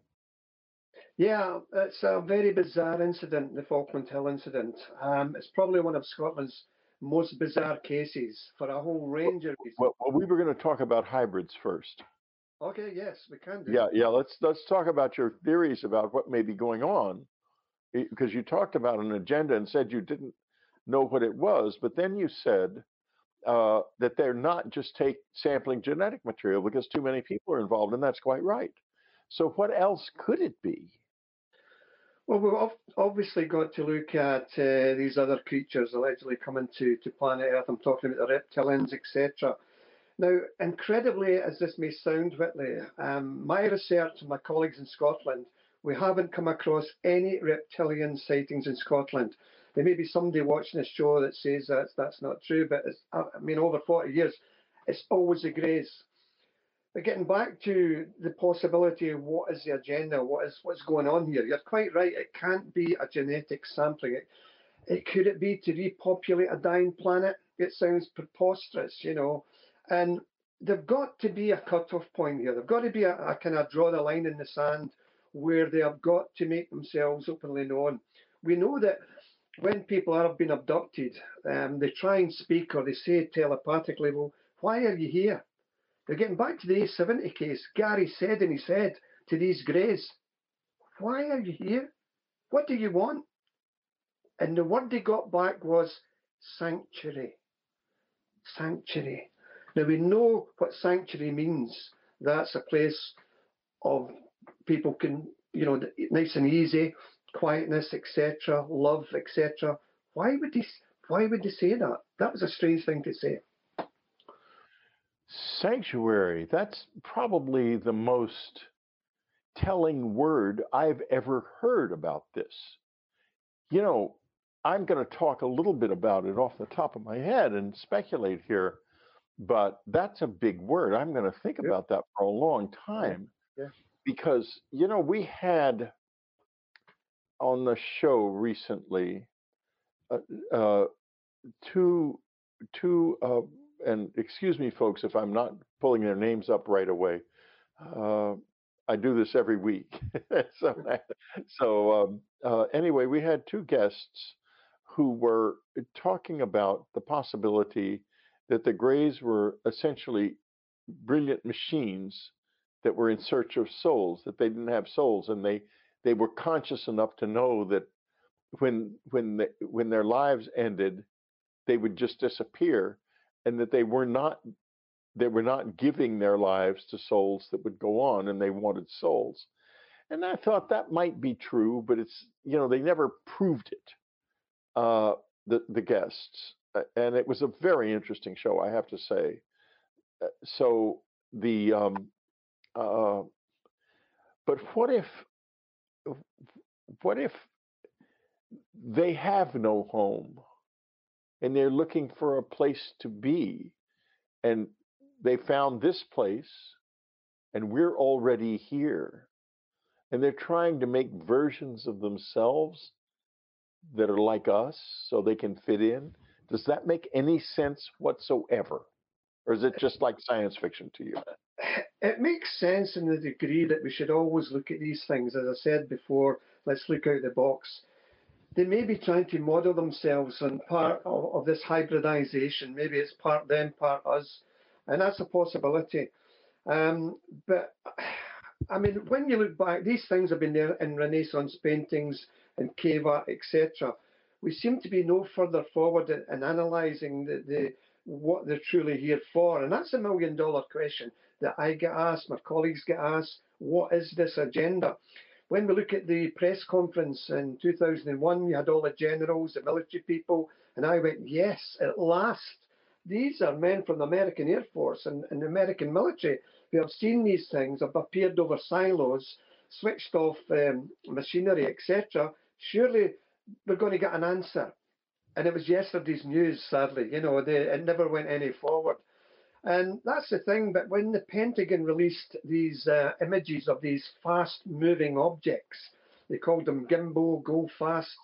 Yeah, it's a very bizarre incident, the Falkland Hill incident. Um, it's probably one of Scotland's most bizarre cases for a whole range of reasons. Well, well we were going to talk about hybrids first. Okay, yes, we can do. Yeah, yeah. Let's let's talk about your theories about what may be going on, because you talked about an agenda and said you didn't know what it was, but then you said uh, that they're not just take sampling genetic material because too many people are involved, and that's quite right. So what else could it be? Well, we've obviously got to look at uh, these other creatures allegedly coming to, to planet Earth. I'm talking about the reptilians, etc. Now, incredibly as this may sound, Whitley, um, my research and my colleagues in Scotland, we haven't come across any reptilian sightings in Scotland. There may be somebody watching this show that says that's that's not true, but I I mean, over 40 years, it's always the Greys. But getting back to the possibility of what is the agenda, what is what's going on here, you're quite right. It can't be a genetic sampling. It, it could it be to repopulate a dying planet? It sounds preposterous, you know. And there've got to be a cut-off point here. There've got to be a, a kind of draw the line in the sand where they have got to make themselves openly known. We know that when people have been abducted, um, they try and speak or they say telepathically, well, why are you here? They're getting back to the A70 case. Gary said and he said to these greys, Why are you here? What do you want? And the word they got back was sanctuary. Sanctuary. Now we know what sanctuary means. That's a place of people can, you know, nice and easy, quietness, etc., love, etc. Why would they? Why would they say that? That was a strange thing to say. Sanctuary. That's probably the most telling word I've ever heard about this. You know, I'm going to talk a little bit about it off the top of my head and speculate here, but that's a big word. I'm going to think about that for a long time Yeah. because, you know, we had on the show recently uh, uh, two, two, uh, and excuse me, folks, if I'm not pulling their names up right away. Uh, I do this every week. so, so um, uh, anyway, we had two guests who were talking about the possibility that the Greys were essentially brilliant machines that were in search of souls, that they didn't have souls, and they they were conscious enough to know that when when the, when their lives ended, they would just disappear, and that they were not they were not giving their lives to souls that would go on, and they wanted souls. And I thought that might be true, but it's you know they never proved it. Uh, the the guests, and it was a very interesting show, I have to say. Uh, so the um, uh, but what if what if they have no home and they're looking for a place to be and they found this place and we're already here. And they're trying to make versions of themselves that are like us so they can fit in. Does that make any sense whatsoever? Or is it just like science fiction to you? It makes sense in the degree that we should always look at these things as i said before let's look out the box they may be trying to model themselves on part of, of this hybridization maybe it's part them part us and that's a possibility um, but I mean, when you look back, these things have been there in Renaissance paintings and cave art, etc. We seem to be no further forward in, in analysing the, the what they're truly here for, and that's a million dollar question that I get asked, my colleagues get asked. What is this agenda? When we look at the press conference in 2001, you had all the generals, the military people, and I went, yes, at last. These are men from the American Air Force and, and the American military who have seen these things, have appeared over silos, switched off um, machinery, etc. Surely we're going to get an answer. And it was yesterday's news, sadly. You know, they, it never went any forward. And that's the thing. But when the Pentagon released these uh, images of these fast moving objects, they called them gimbal, go fast.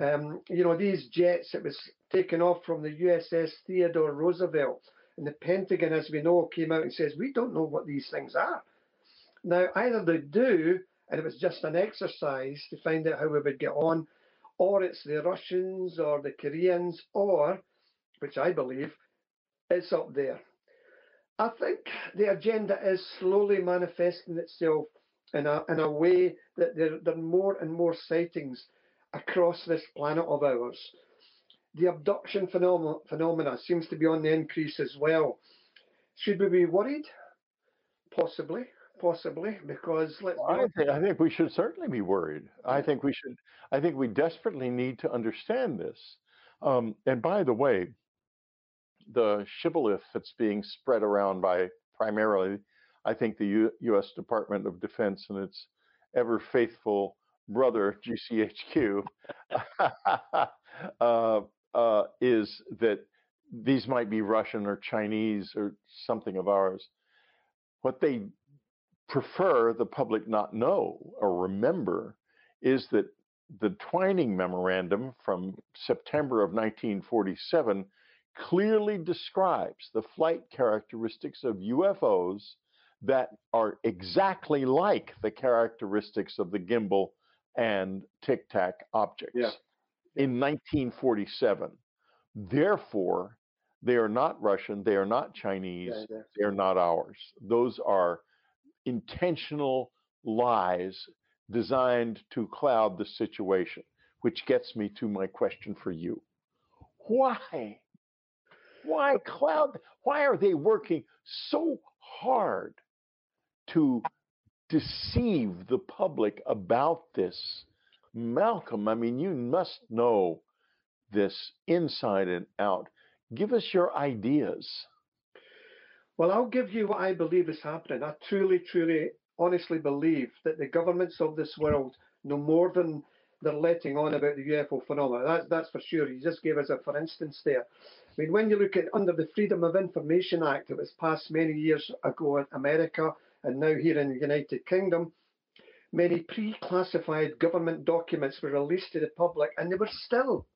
Um, you know, these jets, it was taken off from the USS Theodore Roosevelt and the Pentagon, as we know, came out and says, we don't know what these things are. Now, either they do, and it was just an exercise to find out how we would get on, or it's the Russians or the Koreans, or, which I believe, it's up there. I think the agenda is slowly manifesting itself in a, in a way that there, there are more and more sightings across this planet of ours the abduction phenomena, phenomena seems to be on the increase as well. Should we be worried? Possibly, possibly, because let's. I think, I think we should certainly be worried. I think we should. I think we desperately need to understand this. Um, and by the way, the shibboleth that's being spread around by primarily, I think, the U- U.S. Department of Defense and its ever faithful brother GCHQ uh, uh, is that these might be Russian or Chinese or something of ours. What they prefer the public not know or remember is that the Twining Memorandum from September of 1947 clearly describes the flight characteristics of UFOs that are exactly like the characteristics of the gimbal and tic tac objects. Yeah in 1947. Therefore, they are not Russian, they are not Chinese, yeah, they are not ours. Those are intentional lies designed to cloud the situation, which gets me to my question for you. Why? Why cloud? Why are they working so hard to deceive the public about this Malcolm, I mean, you must know this inside and out. Give us your ideas. Well, I'll give you what I believe is happening. I truly, truly, honestly believe that the governments of this world know more than they're letting on about the UFO phenomena. That's, that's for sure. You just gave us a for instance there. I mean, when you look at under the Freedom of Information Act that was passed many years ago in America and now here in the United Kingdom, Many pre classified government documents were released to the public and they were still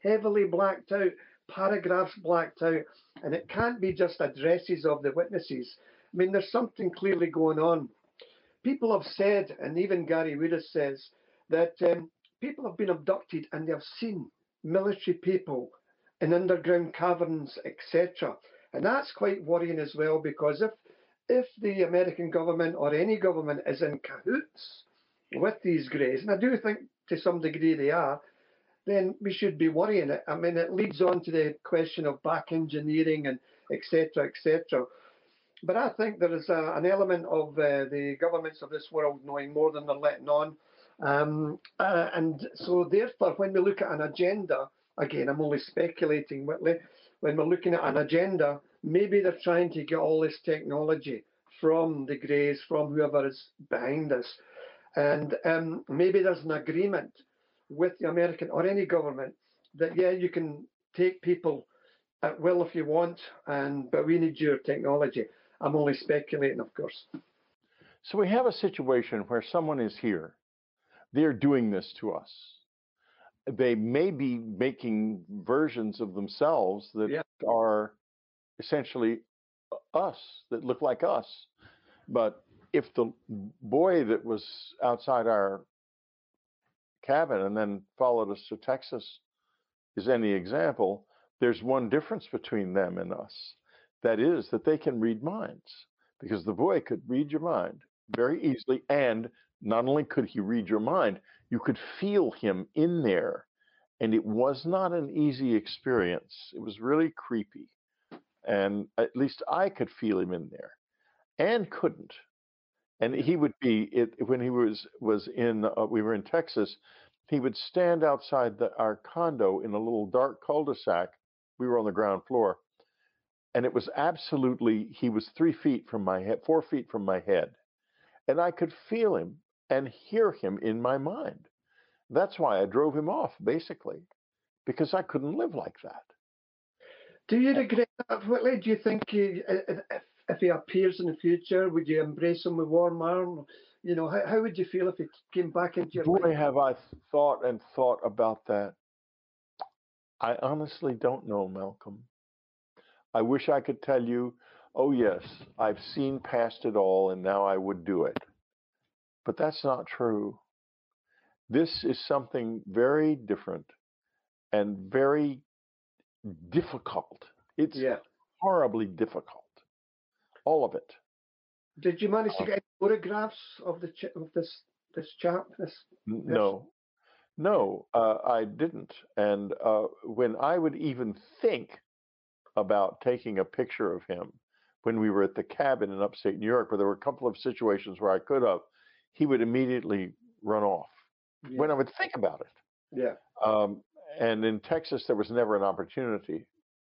heavily blacked out, paragraphs blacked out, and it can't be just addresses of the witnesses. I mean, there's something clearly going on. People have said, and even Gary Woodis says, that um, people have been abducted and they have seen military people in underground caverns, etc. And that's quite worrying as well because if if the American government or any government is in cahoots with these greys, and I do think to some degree they are, then we should be worrying it. I mean, it leads on to the question of back engineering and etc. etc. but I think there is a, an element of uh, the governments of this world knowing more than they're letting on. Um, uh, and so, therefore, when we look at an agenda, again, I'm only speculating, Whitley, when we're looking at an agenda, maybe they're trying to get all this technology from the Greys, from whoever is behind us. And um, maybe there's an agreement with the American or any government that, yeah, you can take people at will if you want, and but we need your technology. I'm only speculating, of course. So we have a situation where someone is here. They're doing this to us. They may be making versions of themselves that Yeah. are essentially uh, us, that look like us. But if the boy that was outside our cabin and then followed us to Texas is any example, there's one difference between them and us. That is that they can read minds because the boy could read your mind very easily. And not only could he read your mind, you could feel him in there. And it was not an easy experience. It was really creepy. And at least I could feel him in there. And couldn't. And he would be it when he was was in uh, we were in Texas. He would stand outside the, our condo in a little dark cul-de-sac. We were on the ground floor, and it was absolutely he was three feet from my head, four feet from my head, and I could feel him and hear him in my mind. That's why I drove him off, basically, because I couldn't live like that. Do you regret that, Whitley? Do you think you, uh, uh, if, if he appears in the future, would you embrace him with warm arms? You know, how, how would you feel if he came back into your Boy, life? have I thought and thought about that. I honestly don't know, Malcolm. I wish I could tell you, oh, yes, I've seen past it all and now I would do it. But that's not true. This is something very different and very difficult. It's Yeah. horribly difficult. All of it. Did you manage to get any photographs of the ch- of this this chap? This Yes. No, no, uh, I didn't. And uh, when I would even think about taking a picture of him when we were at the cabin in upstate New York, where there were a couple of situations where I could have, he would immediately run off yeah. when I would think about it. yeah. Um, and in Texas, there was never an opportunity.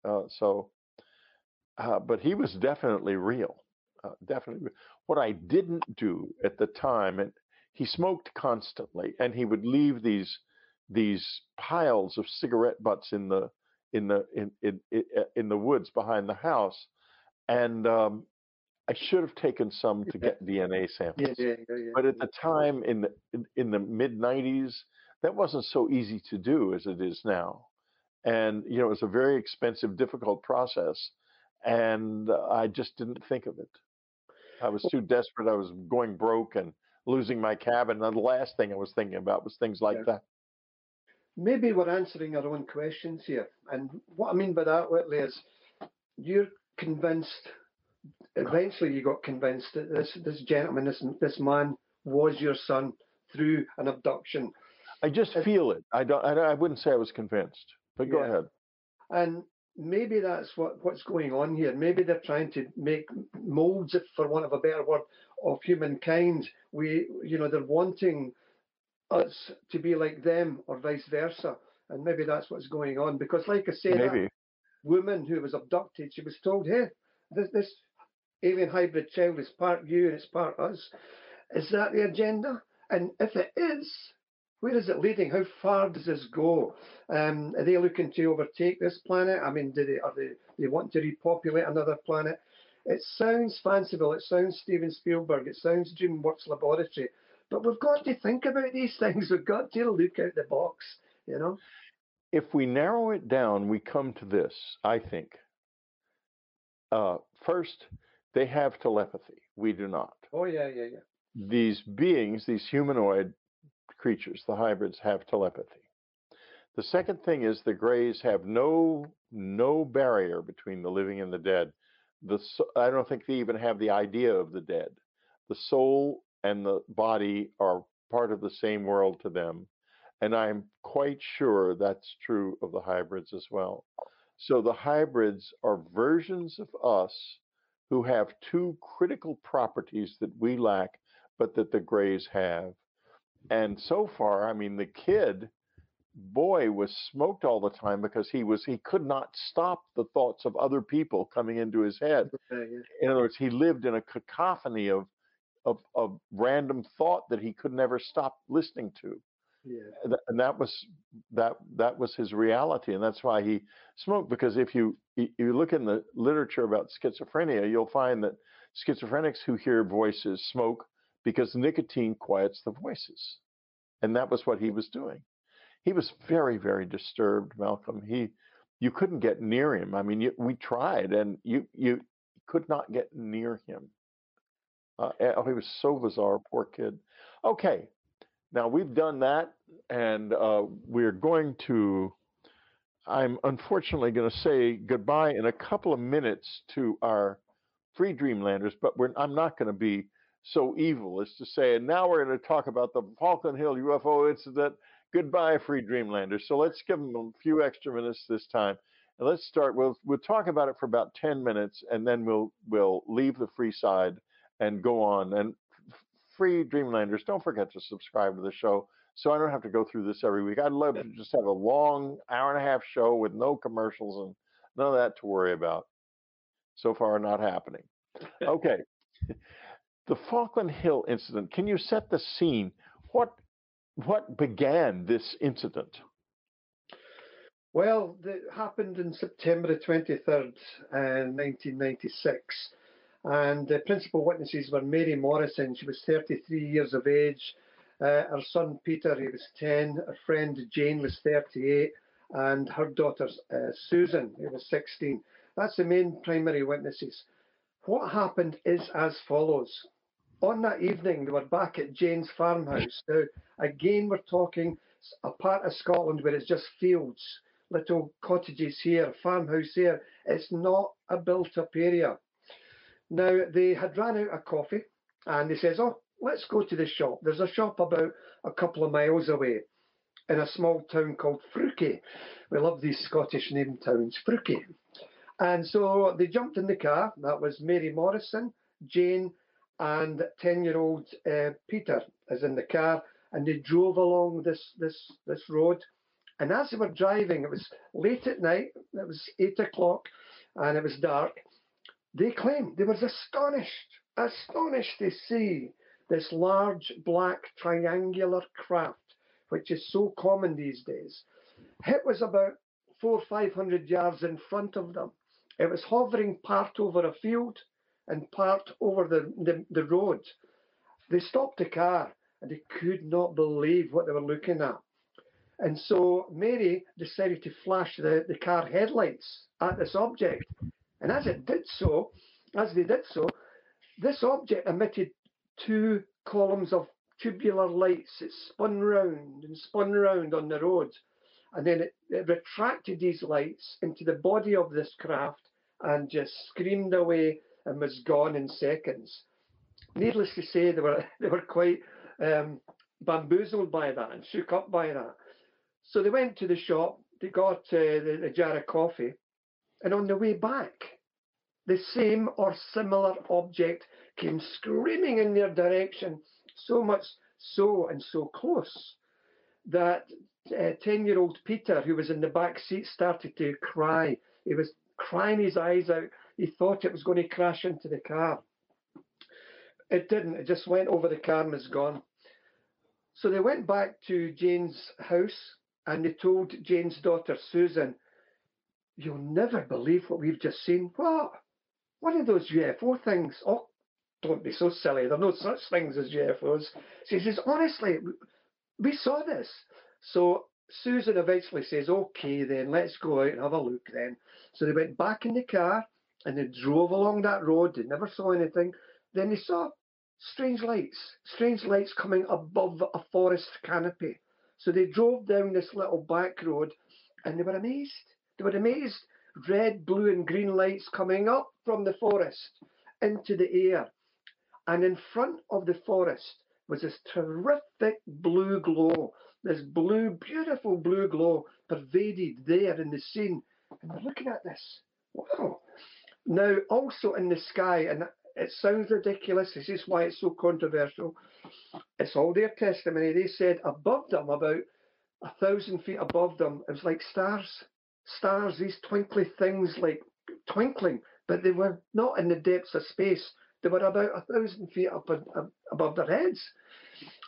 Uh, so, uh, but he was definitely real. Uh, definitely. What I didn't do at the time, and he smoked constantly, and he would leave these these piles of cigarette butts in the in the in in in, in the woods behind the house, and um, I should have taken some to get DNA samples. Yeah, yeah, yeah. But at the time in the in, in the mid '90s, that wasn't so easy to do as it is now, and you know it was a very expensive, difficult process, and I just didn't think of it. I was too desperate. I was going broke and losing my cabin. And the last thing I was thinking about was things like that. Maybe we're answering our own questions here. And what I mean by that, Whitley, is you're convinced. Eventually, you got convinced that this this gentleman, this this man, was your son through an abduction. I just Uh, feel it. I don't. I, I wouldn't say I was convinced. But go Yeah. ahead. And maybe that's what, what's going on here. Maybe they're trying to make molds, if for want of a better word, of humankind. We, you know, they're wanting us to be like them or vice versa. And maybe that's what's going on. Because, like I said, that Maybe. Woman who was abducted, she was told, hey, this, this alien hybrid child is part you and it's part us. Is that the agenda? And if it is, where is it leading? How far does this go? Um, are they looking to overtake this planet? I mean, do they are they they want to repopulate another planet? It sounds fanciful. It sounds Steven Spielberg. It sounds DreamWorks Laboratory. But we've got to think about these things. We've got to look out the box. You know. If we narrow it down, we come to this. I think. Uh, first, they have telepathy. We do not. Oh yeah, yeah, yeah. these beings, these humanoid creatures, the hybrids, have telepathy. The second thing is the Greys have no no barrier between the living and the dead. The so- I don't think they even have the idea of the dead. The soul and the body are part of the same world to them, and I'm quite sure that's true of the hybrids as well. So the hybrids are versions of us who have two critical properties that we lack, but that the Greys have. And so far, I mean, the kid, boy, was smoked all the time because he was he could not stop the thoughts of other people coming into his head. In other words, he lived in a cacophony of of, of random thought that he could never stop listening to. Yeah. And that was that that was his reality, and that's why he smoked. Because if you you look in the literature about schizophrenia, you'll find that schizophrenics who hear voices smoke because nicotine quiets the voices, and that was what he was doing. He was very very disturbed, Malcolm. He you couldn't get near him. I mean, you, we tried, and you you could not get near him. Uh, oh, he was so bizarre, poor kid. Okay, now we've done that, and uh, we're going to. I'm unfortunately going to say goodbye in a couple of minutes to our free Dreamlanders, but I'm not going to be so evil as to say, and now we're going to talk about the Falkland Hill UFO incident. Goodbye, free Dreamlanders. So let's give them a few extra minutes this time. And let's start. We'll we'll talk about it for about 10 minutes, and then we'll we'll leave the free side and go on. And free Dreamlanders, don't forget to subscribe to the show so I don't have to go through this every week. I'd love to just have a long hour and a half show with no commercials and none of that to worry about. So far, not happening. Okay. the Falkland Hill incident. Can you set the scene? What what began this incident? Well, it happened in September 23rd, uh, 1996. And the principal witnesses were Mary Morrison, she was 33 years of age. Uh, her son Peter, he was 10. Her friend Jane was 38. And her daughter uh, Susan, who was 16. That's the main primary witnesses. What happened is as follows. On that evening, they were back at Jane's farmhouse. Now, again, we're talking a part of Scotland where it's just fields, little cottages here, farmhouse here. It's not a built up area. Now, they had ran out of coffee and they says, oh, let's go to the shop. There's a shop about a couple of miles away in a small town called Freuchie. We love these Scottish name towns, Freuchie. And so they jumped in the car. That was Mary Morrison, Jane, and 10 year old uh, Peter is in the car. And they drove along this, this, this road. And as they were driving, it was late at night, it was eight o'clock, and it was dark. They claimed they were astonished, astonished to see this large black triangular craft, which is so common these days. It was about four or five hundred yards in front of them. It was hovering part over a field and part over the, the, the road. They stopped the car and they could not believe what they were looking at. And so Mary decided to flash the, the car headlights at this object. And as it did so, as they did so, this object emitted two columns of tubular lights. It spun round and spun round on the road. And then it, it retracted these lights into the body of this craft and just screamed away and was gone in seconds. Needless to say, they were they were quite um, bamboozled by that and shook up by that. So they went to the shop. They got uh, the, the jar of coffee, and on the way back, the same or similar object came screaming in their direction, so much so and so close that 10 uh, year old Peter, who was in the back seat, started to cry. He was crying his eyes out. He thought it was going to crash into the car. It didn't, it just went over the car and was gone. So they went back to Jane's house and they told Jane's daughter, Susan, You'll never believe what we've just seen. What? One of those UFO things. Oh, don't be so silly. There are no such things as UFOs. She says, honestly, we saw this. So Susan eventually says, okay, then let's go out and have a look then. So they went back in the car and they drove along that road. They never saw anything. Then they saw strange lights, strange lights coming above a forest canopy. So they drove down this little back road and they were amazed. They were amazed. Red, blue, and green lights coming up from the forest into the air. And in front of the forest was this terrific blue glow. This blue, beautiful blue glow pervaded there in the scene. And we're looking at this. Wow. Now, also in the sky, and it sounds ridiculous, this is why it's so controversial. It's all their testimony. They said above them, about a thousand feet above them, it was like stars. Stars, these twinkly things like twinkling, but they were not in the depths of space. They were about a thousand feet up above their heads.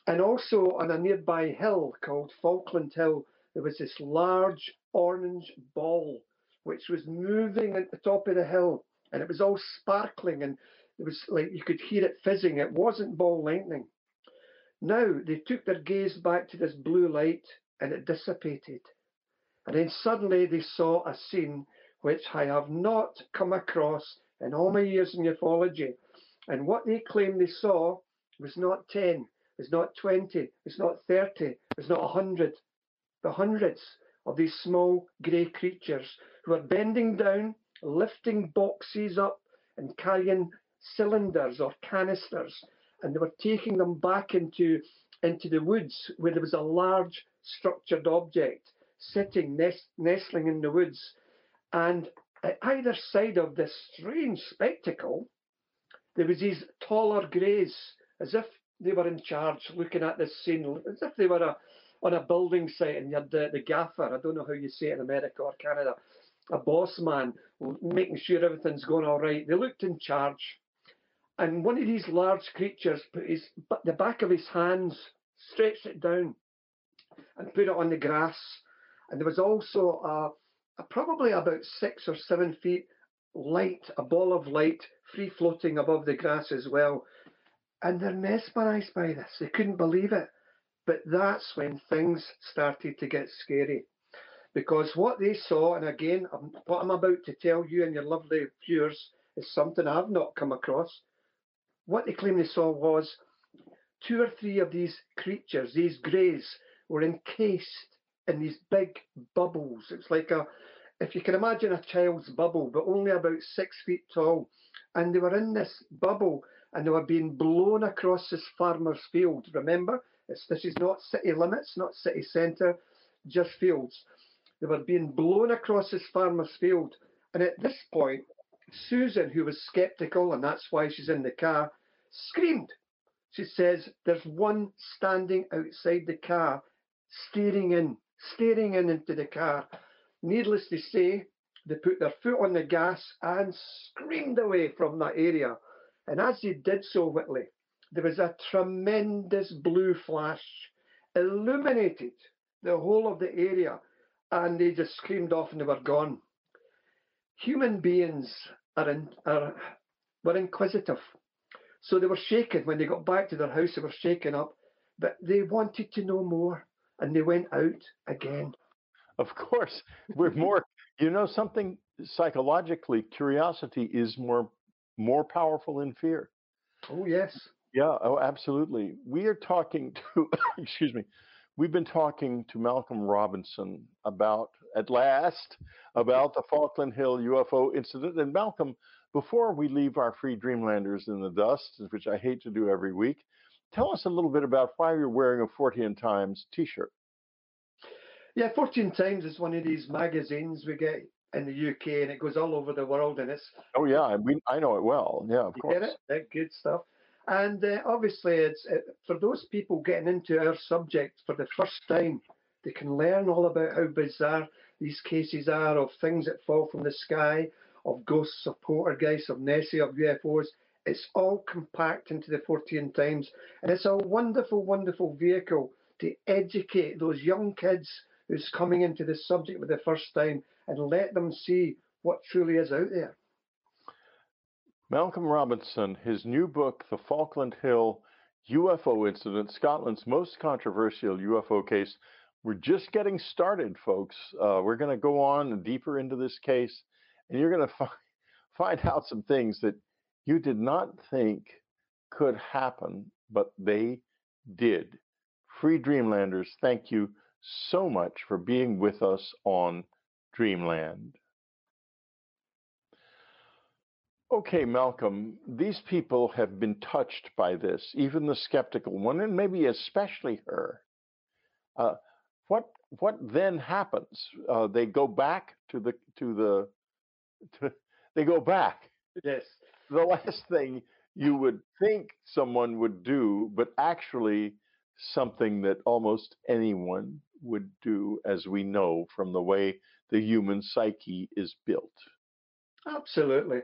And also on a nearby hill called Falkland Hill, there was this large orange ball which was moving at the top of the hill and it was all sparkling and it was like you could hear it fizzing. It wasn't ball lightning. Now they took their gaze back to this blue light and it dissipated. And then suddenly they saw a scene which I have not come across in all my years in ufology. And what they claimed they saw was not 10, was not 20, was not 30, was not 100, the hundreds of these small grey creatures who were bending down, lifting boxes up, and carrying cylinders or canisters, and they were taking them back into, into the woods where there was a large structured object sitting, nest, nestling in the woods. And at either side of this strange spectacle, there was these taller greys, as if they were in charge, looking at this scene, as if they were a, on a building site and you had the, the gaffer, I don't know how you say it in America or Canada, a boss man, making sure everything's going all right. They looked in charge. And one of these large creatures put his, the back of his hands, stretched it down and put it on the grass. And there was also a, a probably about six or seven feet light, a ball of light, free floating above the grass as well. And they're mesmerized by this. They couldn't believe it. But that's when things started to get scary. Because what they saw, and again, what I'm about to tell you and your lovely viewers is something I've not come across. What they claim they saw was two or three of these creatures, these greys, were encased in these big bubbles. It's like a, if you can imagine a child's bubble, but only about six feet tall. And they were in this bubble and they were being blown across this farmer's field. Remember, it's, this is not city limits, not city centre, just fields. They were being blown across this farmer's field. And at this point, Susan, who was skeptical, and that's why she's in the car, screamed. She says, There's one standing outside the car, staring in, staring in into the car. Needless to say, they put their foot on the gas and screamed away from that area. And as they did so, Whitley, there was a tremendous blue flash, illuminated the whole of the area, and they just screamed off and they were gone. Human beings are, in, are were inquisitive. So they were shaken when they got back to their house, they were shaken up, but they wanted to know more and they went out again. Of course, we're more, you know, something psychologically, curiosity is more more powerful than fear. Oh, yes. Yeah, oh, absolutely. We are talking to, excuse me, we've been talking to Malcolm Robinson about, at last, about the Falkland Hill UFO incident. And Malcolm, before we leave our free Dreamlanders in the dust, which I hate to do every week, tell us a little bit about why you're wearing a Fortean Times t shirt. Yeah, Fortean Times is one of these magazines we get in the UK and it goes all over the world and it's. Oh, yeah, I, mean, I know it well. Yeah, of you course. Get it? That good stuff. And uh, obviously, it's uh, for those people getting into our subject for the first time, they can learn all about how bizarre these cases are of things that fall from the sky, of ghosts, of poltergeists, of Nessie, of UFOs. It's all compact into the Fortean Times. And it's a wonderful, wonderful vehicle to educate those young kids who's coming into this subject for the first time and let them see what truly is out there. Malcolm Robinson, his new book, The Falkland Hill UFO Incident, Scotland's most controversial UFO case. We're just getting started, folks. Uh, we're going to go on deeper into this case, and you're going to fi- find out some things that you did not think could happen, but they did. Free Dreamlanders, thank you so much for being with us on Dreamland. Okay, Malcolm, these people have been touched by this, even the skeptical one, and maybe especially her. Uh, what what then happens? Uh, they go back to the to the to, they go back. Yes. The last thing you would think someone would do, but actually something that almost anyone would do, as we know from the way the human psyche is built. Absolutely.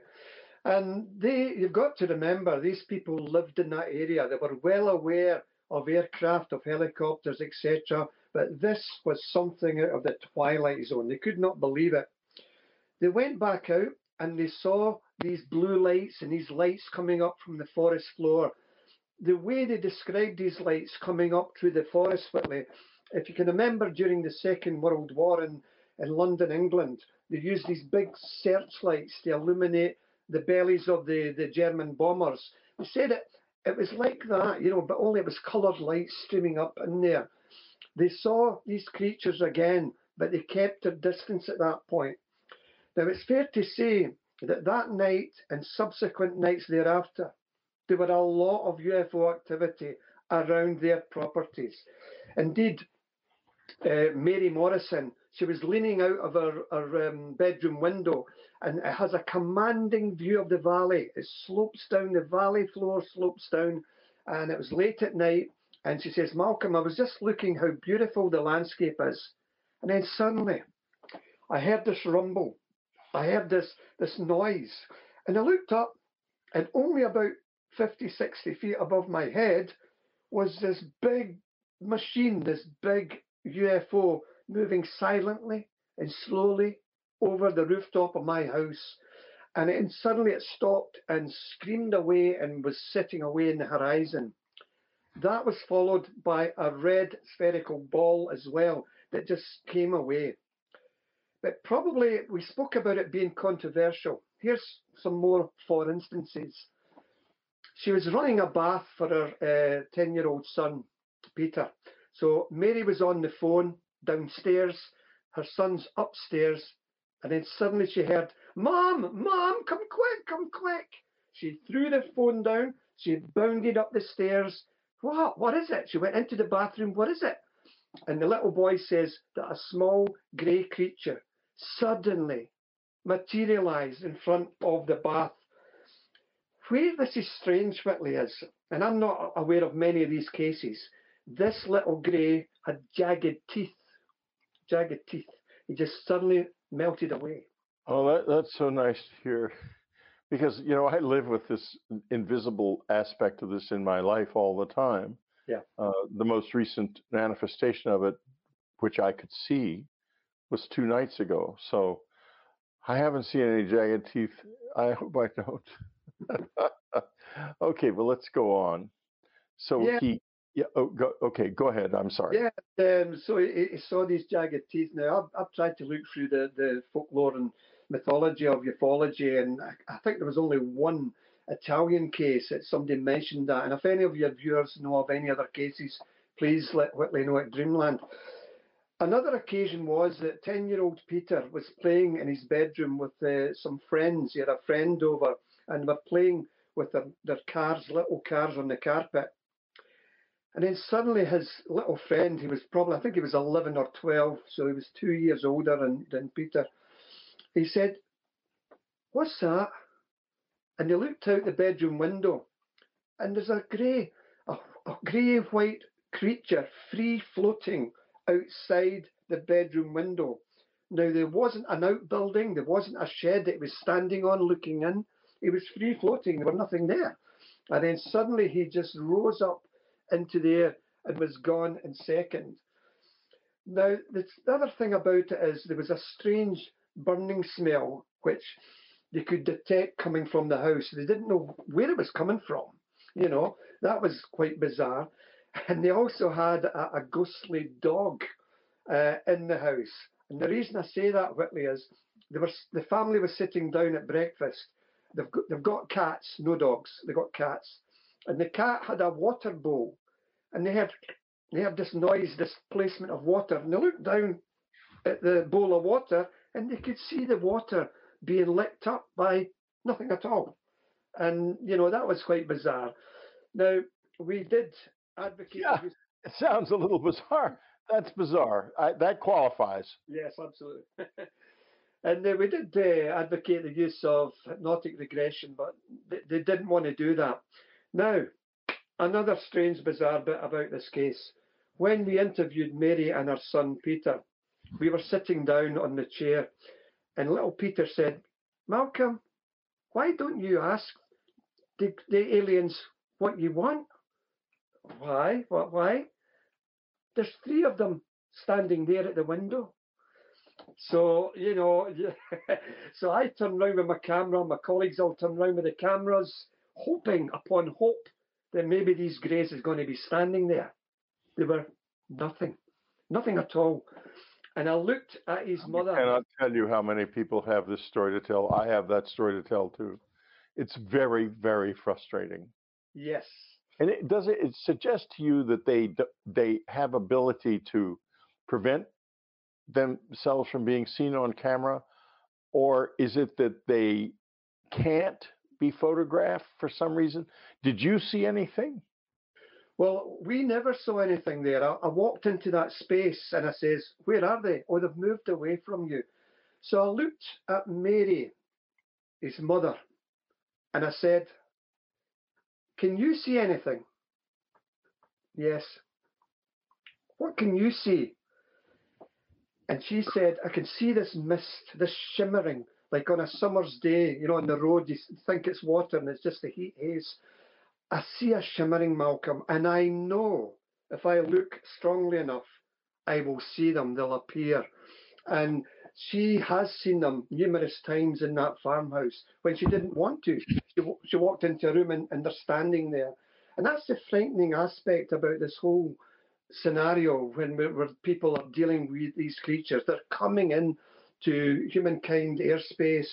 And they, you've got to remember, these people lived in that area. They were well aware of aircraft, of helicopters, etc. But this was something out of the twilight zone. They could not believe it. They went back out and they saw these blue lights and these lights coming up from the forest floor. The way they described these lights coming up through the forest, Whitley, if you can remember during the Second World War in, in London, England, they used these big searchlights to illuminate the bellies of the, the German bombers. They said it, it was like that, you know, but only it was coloured lights streaming up in there. They saw these creatures again, but they kept their distance at that point. Now, it's fair to say that that night and subsequent nights thereafter, there were a lot of UFO activity around their properties. Indeed, uh, Mary Morrison, she was leaning out of her, her um, bedroom window and it has a commanding view of the valley. It slopes down, the valley floor slopes down, and it was late at night. And she says, Malcolm, I was just looking how beautiful the landscape is. And then suddenly, I heard this rumble. I heard this, this noise. And I looked up, and only about 50, 60 feet above my head was this big machine, this big UFO moving silently and slowly over the rooftop of my house. And it, suddenly it stopped and screamed away and was sitting away in the horizon. That was followed by a red spherical ball as well that just came away. But probably we spoke about it being controversial. Here's some more for instances. She was running a bath for her 10 uh, year old son, Peter. So Mary was on the phone downstairs, her son's upstairs, and then suddenly she heard, Mom, Mom, come quick, come quick. She threw the phone down, she bounded up the stairs. What? What is it? She went into the bathroom. What is it? And the little boy says that a small grey creature suddenly materialized in front of the bath. Where this is strange, Whitley, is, and I'm not aware of many of these cases, this little grey had jagged teeth. Jagged teeth. He just suddenly melted away. Oh, that, that's so nice to hear. Because, you know, I live with this invisible aspect of this in my life all the time. Yeah. Uh, the most recent manifestation of it, which I could see, was two nights ago. So I haven't seen any jagged teeth. I hope I don't. okay, but let's go on. So yeah. he yeah. Oh, go, okay. Go ahead. I'm sorry. Yeah. Um, so he, he, saw these jagged teeth. Now I've, I've tried to look through the, the folklore and mythology of ufology, and I, I think there was only one Italian case that somebody mentioned that. And if any of your viewers know of any other cases, please let Whitley know at Dreamland. Another occasion was that 10 year old Peter was playing in his bedroom with uh, some friends. He had a friend over and were playing with their, their cars, little cars on the carpet. And then suddenly his little friend, he was probably, I think he was 11 or 12, so he was two years older than, than Peter. He said, What's that? And he looked out the bedroom window, and there's a grey, a, a grey white creature free floating outside the bedroom window. Now, there wasn't an outbuilding, there wasn't a shed that was standing on looking in. It was free floating, there was nothing there. And then suddenly he just rose up into the air and was gone in seconds. Now, the other thing about it is there was a strange burning smell which they could detect coming from the house. They didn't know where it was coming from. You know, that was quite bizarre. And they also had a, a ghostly dog uh, in the house. And the reason I say that, Whitley, is they were, the family was sitting down at breakfast. They've got, they've got cats, no dogs, they've got cats. And the cat had a water bowl. And they had, they had this noise, this placement of water. And they looked down at the bowl of water and they could see the water being licked up by nothing at all. And, you know, that was quite bizarre. Now, we did advocate. Yeah, it sounds a little bizarre. That's bizarre. I, that qualifies. Yes, absolutely. And uh, we did uh, advocate the use of hypnotic regression, but they, they didn't want to do that. Now, another strange, bizarre bit about this case. When we interviewed Mary and her son Peter, we were sitting down on the chair, and little Peter said, Malcolm, why don't you ask the, the aliens what you want? Why? What? Why? There's three of them standing there at the window. So, you know, so I turn round with my camera, my colleagues all turn round with the cameras, hoping upon hope that maybe these greys is going to be standing there. They were nothing, nothing at all. And I looked at his mother. And I cannot tell you how many people have this story to tell. I have that story to tell too. It's very, very frustrating. Yes. And it does it, it suggest to you that they they have ability to prevent themselves from being seen on camera, or is it that they can't be photographed for some reason? Did you see anything? Well, we never saw anything there. I, I, walked into that space and I says, Where are they? Oh, they've moved away from you. So I looked at Mary, his mother, and I said, Can you see anything? Yes. What can you see? And she said, I can see this mist, this shimmering, like on a summer's day, you know, on the road, you think it's water and it's just a heat haze. I see a shimmering Malcolm, and I know if I look strongly enough, I will see them, they'll appear. And she has seen them numerous times in that farmhouse when she didn't want to. She, she walked into a room and, and they're standing there. And that's the frightening aspect about this whole scenario when where people are dealing with these creatures. They're coming in to humankind airspace,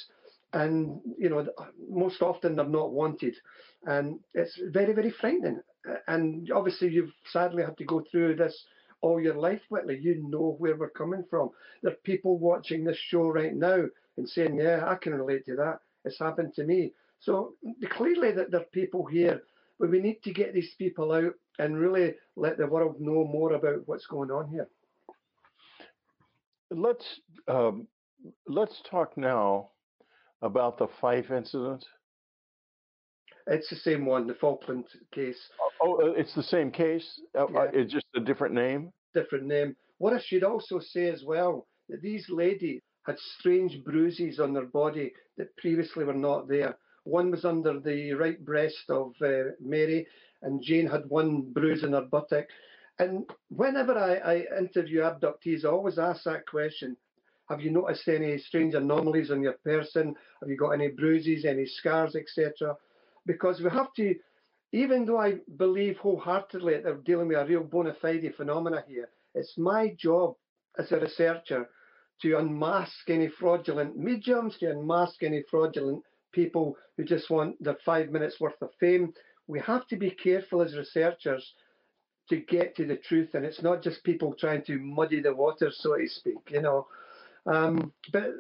and you know most often they're not wanted, and it's very very frightening. And obviously you've sadly had to go through this all your life, Whitley. You know where we're coming from. There are people watching this show right now and saying, "Yeah, I can relate to that. It's happened to me." So clearly that there are people here but we need to get these people out and really let the world know more about what's going on here. Let's um, let's talk now about the Fife incident. It's the same one, the Falkland case. Oh, uh, it's the same case. Uh, uh, yeah. It's just a different name. Different name. What I should also say as well that these ladies had strange bruises on their body that previously were not there. One was under the right breast of uh, Mary, and Jane had one bruise in her buttock. And whenever I, I interview abductees, I always ask that question Have you noticed any strange anomalies on your person? Have you got any bruises, any scars, etc.? Because we have to, even though I believe wholeheartedly that they're dealing with a real bona fide phenomena here, it's my job as a researcher to unmask any fraudulent mediums, to unmask any fraudulent people who just want their five minutes worth of fame. We have to be careful as researchers to get to the truth, and it's not just people trying to muddy the water, so to speak. You know, um, but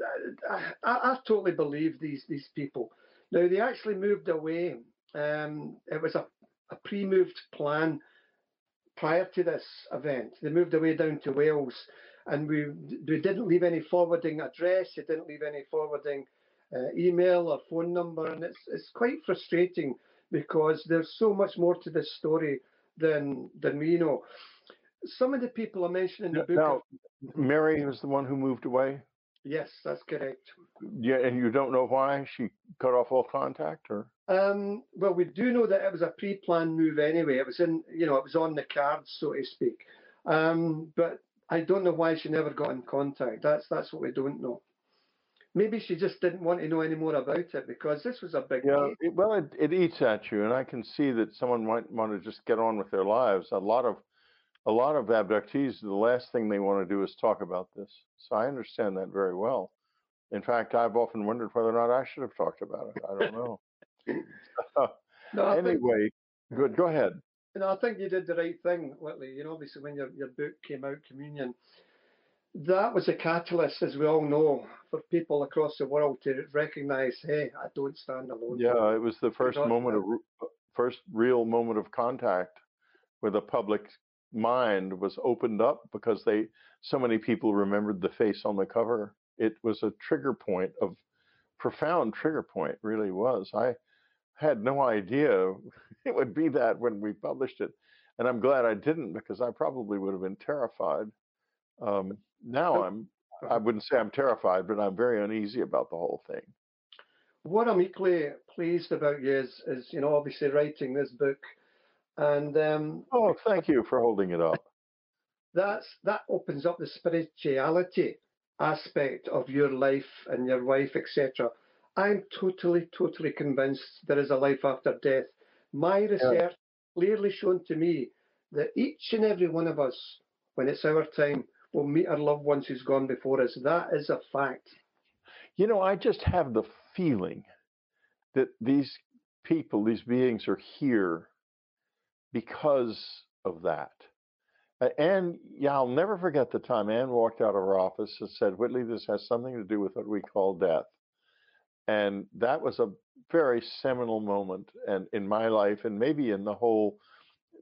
I, I, totally believe these these people. Now they actually moved away. Um, it was a, a pre-moved plan prior to this event. They moved away down to Wales, and we we didn't leave any forwarding address. They didn't leave any forwarding uh, email or phone number, and it's it's quite frustrating because there's so much more to this story than than we know. Some of the people I mentioned in the book. Now, Mary was the one who moved away. Yes, that's correct. Yeah, and you don't know why she cut off all contact, or? Um, well, we do know that it was a pre-planned move anyway. It was in, you know, it was on the cards, so to speak. Um, but I don't know why she never got in contact. That's that's what we don't know maybe she just didn't want to know any more about it because this was a big yeah it, well it, it eats at you and i can see that someone might want to just get on with their lives. A lot of a lot of abductees the last thing they want to do is talk about this. So i understand that very well. In fact i've often wondered whether or not i should have talked about it. I don't know. No, anyway think, good go ahead. You know i think you did the right thing whitley. You know obviously when your, your book came out communion that was a catalyst, as we all know, for people across the world to recognise, hey, I don't stand alone. Yeah, it was the first moment of first real moment of contact where the public mind was opened up because they so many people remembered the face on the cover. it was a trigger point of profound trigger point. Really was. I had no idea it would be that when we published it, and I'm glad I didn't because I probably would have been terrified. Um, now I'm. I wouldn't say I'm terrified, but I'm very uneasy about the whole thing. What I'm equally pleased about you is, is you know, obviously writing this book, and um, oh, thank you for holding it up. That's that opens up the spirituality aspect of your life and your wife, etc. I'm totally, totally convinced there is a life after death. My research yeah. clearly shown to me that each and every one of us, when it's our time, will meet our loved ones who's gone before us. That is a fact. You know, I just have the feeling that these people, these beings are here because of that. Uh, Anne, yeah, I'll never forget the time Anne walked out of her office and said, Whitley, this has something to do with what we call death. And that was a very seminal moment and in my life and maybe in the whole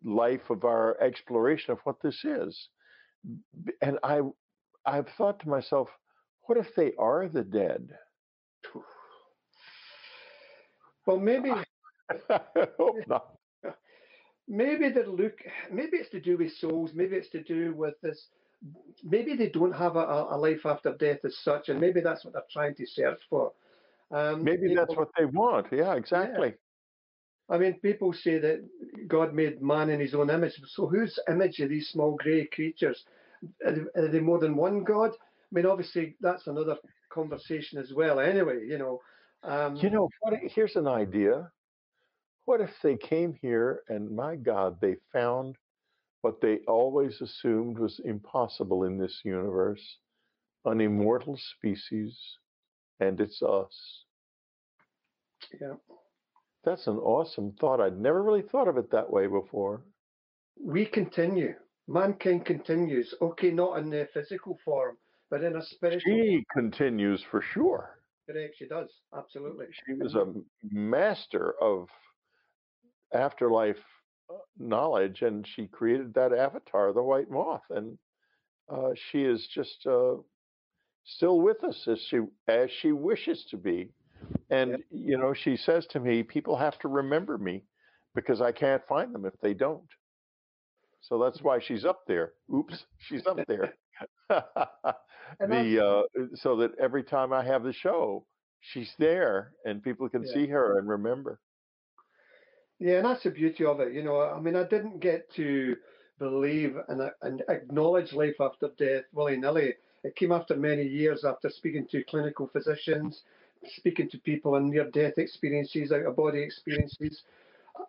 life of our exploration of what this is. And I I've thought to myself, what if they are the dead? Well, maybe. I hope not. Maybe they look. Maybe it's to do with souls. Maybe it's to do with this. Maybe they don't have a, a life after death as such, and maybe that's what they're trying to search for. Um, maybe that's know, what they want. Yeah, exactly. I mean, people say that God made man in his own image. So, whose image are these small grey creatures? Are they, are they more than one God? I mean, obviously, that's another conversation as well. Anyway, you know. Um, you know, what, here's an idea. What if they came here and, my God, they found what they always assumed was impossible in this universe an immortal species, and it's us. Yeah. That's an awesome thought. I'd never really thought of it that way before. We continue. Mankind continues. Okay, not in the physical form, but in a spiritual. She continues for sure. Correct, she does. Absolutely. She was a master of afterlife uh, knowledge, and she created that avatar, the white moth, and uh, she is just uh, still with us as she as she wishes to be. And yep. you know, she says to me, "People have to remember me because I can't find them if they don't." So that's why she's up there. Oops, she's up there. the uh, so that every time I have the show, she's there and people can yeah. see her and remember. Yeah, and that's the beauty of it. You know, I mean, I didn't get to believe and, uh, and acknowledge life after death willy nilly. It came after many years after speaking to clinical physicians, speaking to people and near death experiences, out of body experiences.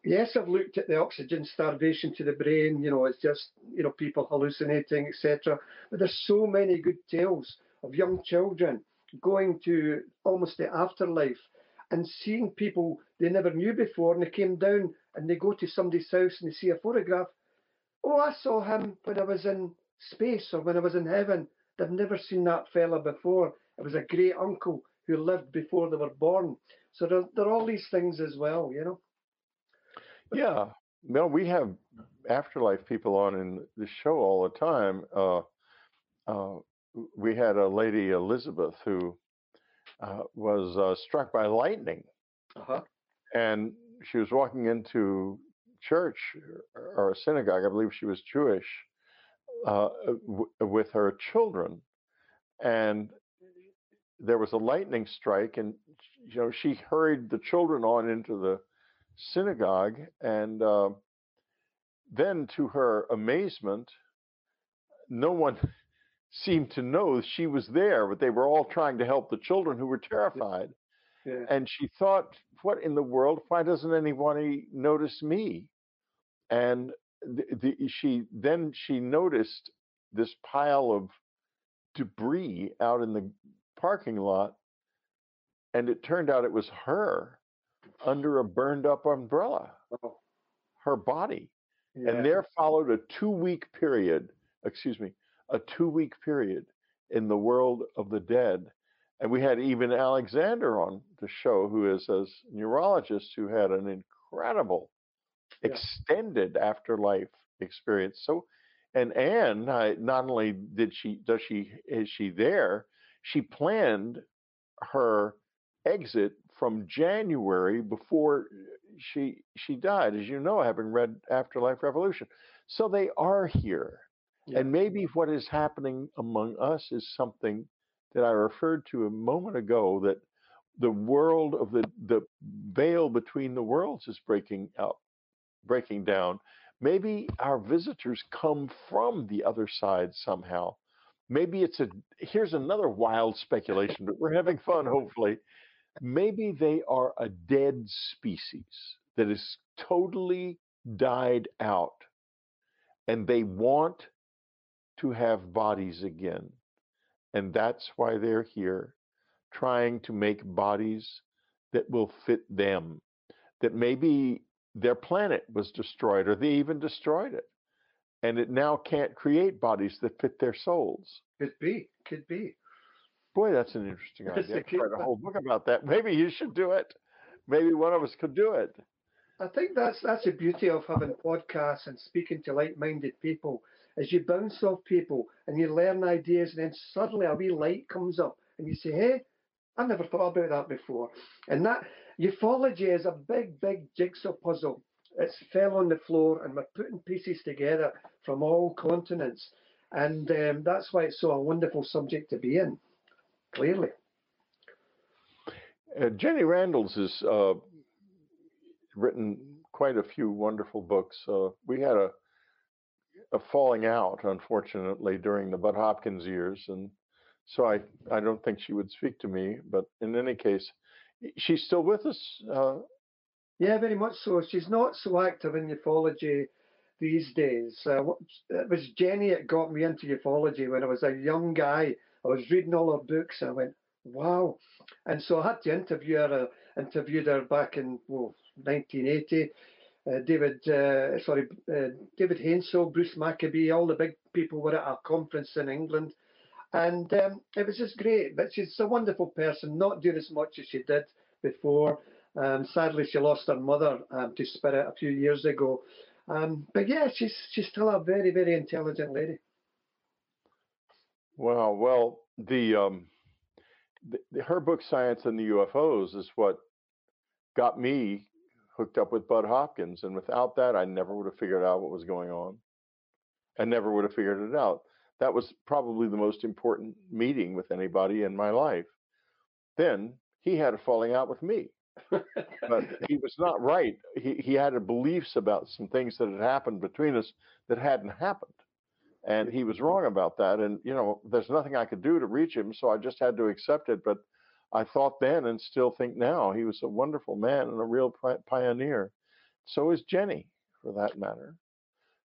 Yes, I've looked at the oxygen starvation to the brain, you know, it's just, you know, people hallucinating, etc. But there's so many good tales of young children going to almost the afterlife and seeing people they never knew before, and they came down and they go to somebody's house and they see a photograph. Oh, I saw him when I was in space or when I was in heaven. They've never seen that fella before. It was a great uncle who lived before they were born. So there, there are all these things as well, you know. Yeah. Well, we have afterlife people on in the show all the time. Uh, uh, we had a lady, Elizabeth, who uh, was uh, struck by lightning. Uh-huh. And she was walking into church or a synagogue, I believe she was Jewish, uh, w- with her children. And there was a lightning strike, and you know she hurried the children on into the synagogue, and uh, then, to her amazement, no one seemed to know she was there, but they were all trying to help the children who were terrified. Yeah. And she thought, what in the world? Why doesn't anybody notice me? And the, the, she then she noticed this pile of debris out in the parking lot, and it turned out it was her under a burned up umbrella, oh. her body. Yeah. And there followed a two week period, excuse me, a two week period in the world of the dead. And we had Eben Alexander on the show, who is a neurologist who had an incredible yeah. extended afterlife experience. So, and Anne, not only did she does she is she there, she planned her exit from January before uh, she she died, as you know, having read Afterlife Revolution. So they are here. Yeah. And maybe what is happening among us is something that I referred to a moment ago that the world of the the veil between the worlds is breaking up, breaking down. Maybe our visitors come from the other side somehow. Maybe it's a here's another wild speculation, but we're having fun, hopefully. Maybe they are a dead species that is totally died out and they want to have bodies again. And that's why they're here, trying to make bodies that will fit them. That maybe their planet was destroyed or they even destroyed it. And it now can't create bodies that fit their souls. Could be, could be. Boy, that's an interesting idea. I write a whole book about that. Maybe you should do it. Maybe one of us could do it. I think that's that's the beauty of having podcasts and speaking to like-minded people. Is you bounce off people and you learn ideas, and then suddenly a wee light comes up, and you say, "Hey, I never thought about that before." And that ufology is a big, big jigsaw puzzle. It's fell on the floor, and we're putting pieces together from all continents, and um, that's why it's so a wonderful subject to be in. Clearly. Uh, Jenny Randles has uh, written quite a few wonderful books. Uh, we had a a falling out, unfortunately, during the Bud Hopkins years, and so I I don't think she would speak to me. But in any case, she's still with us. Yeah, very much so. She's not so active in ufology these days. Uh, it was Jenny that got me into ufology when I was a young guy. I was reading all her books and I went, wow. And so I had to interview her. I interviewed her back in well, 1980. Uh, David, uh, sorry, uh, David Hainsel, Bruce Maccabee, all the big people were at our conference in England, and um, it was just great. But she's a wonderful person, not doing as much as she did before. Um, sadly, she lost her mother um, to spirit a few years ago. Um, but yeah, she's she's still a very very intelligent lady. Wow. Well, the, um, the her book "Science and the UFOs" is what got me hooked up with Bud Hopkins, and without that, I never would have figured out what was going on. I never would have figured it out. That was probably the most important meeting with anybody in my life. Then he had a falling out with me, but he was not right. He he had beliefs about some things that had happened between us that hadn't happened, and he was wrong about that. And you know, there's nothing I could do to reach him, so I just had to accept it. But I thought then and still think now he was a wonderful man and a real pioneer. So is Jenny, for that matter.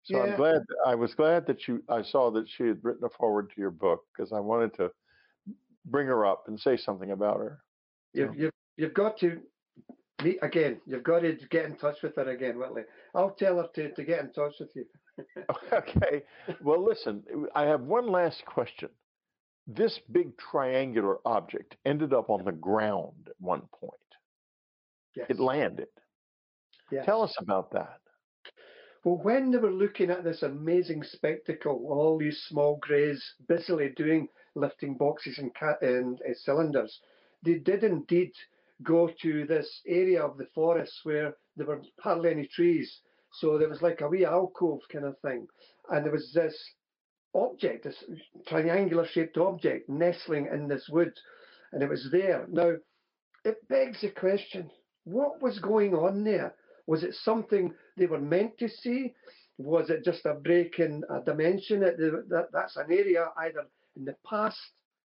So yeah. I'm glad. I was glad that you. I saw that she had written a forward to your book because I wanted to bring her up and say something about her. You've you've, you've got to meet again. You've got to get in touch with her again, Whitley. I'll tell her to, to get in touch with you. okay. Well, listen. I have one last question this big triangular object ended up on the ground at one point. Yes. It landed. Yes. Tell us about that. Well, when they were looking at this amazing spectacle, all these small greys busily doing lifting boxes and, ca- and uh, cylinders, they did indeed go to this area of the forest where there were hardly any trees. So there was like a wee alcove kind of thing. And there was this object, this triangular shaped object nestling in this wood, and it was there. Now, it begs the question what was going on there? Was it something they were meant to see? Was it just a break in a dimension? That, that's an area either in the past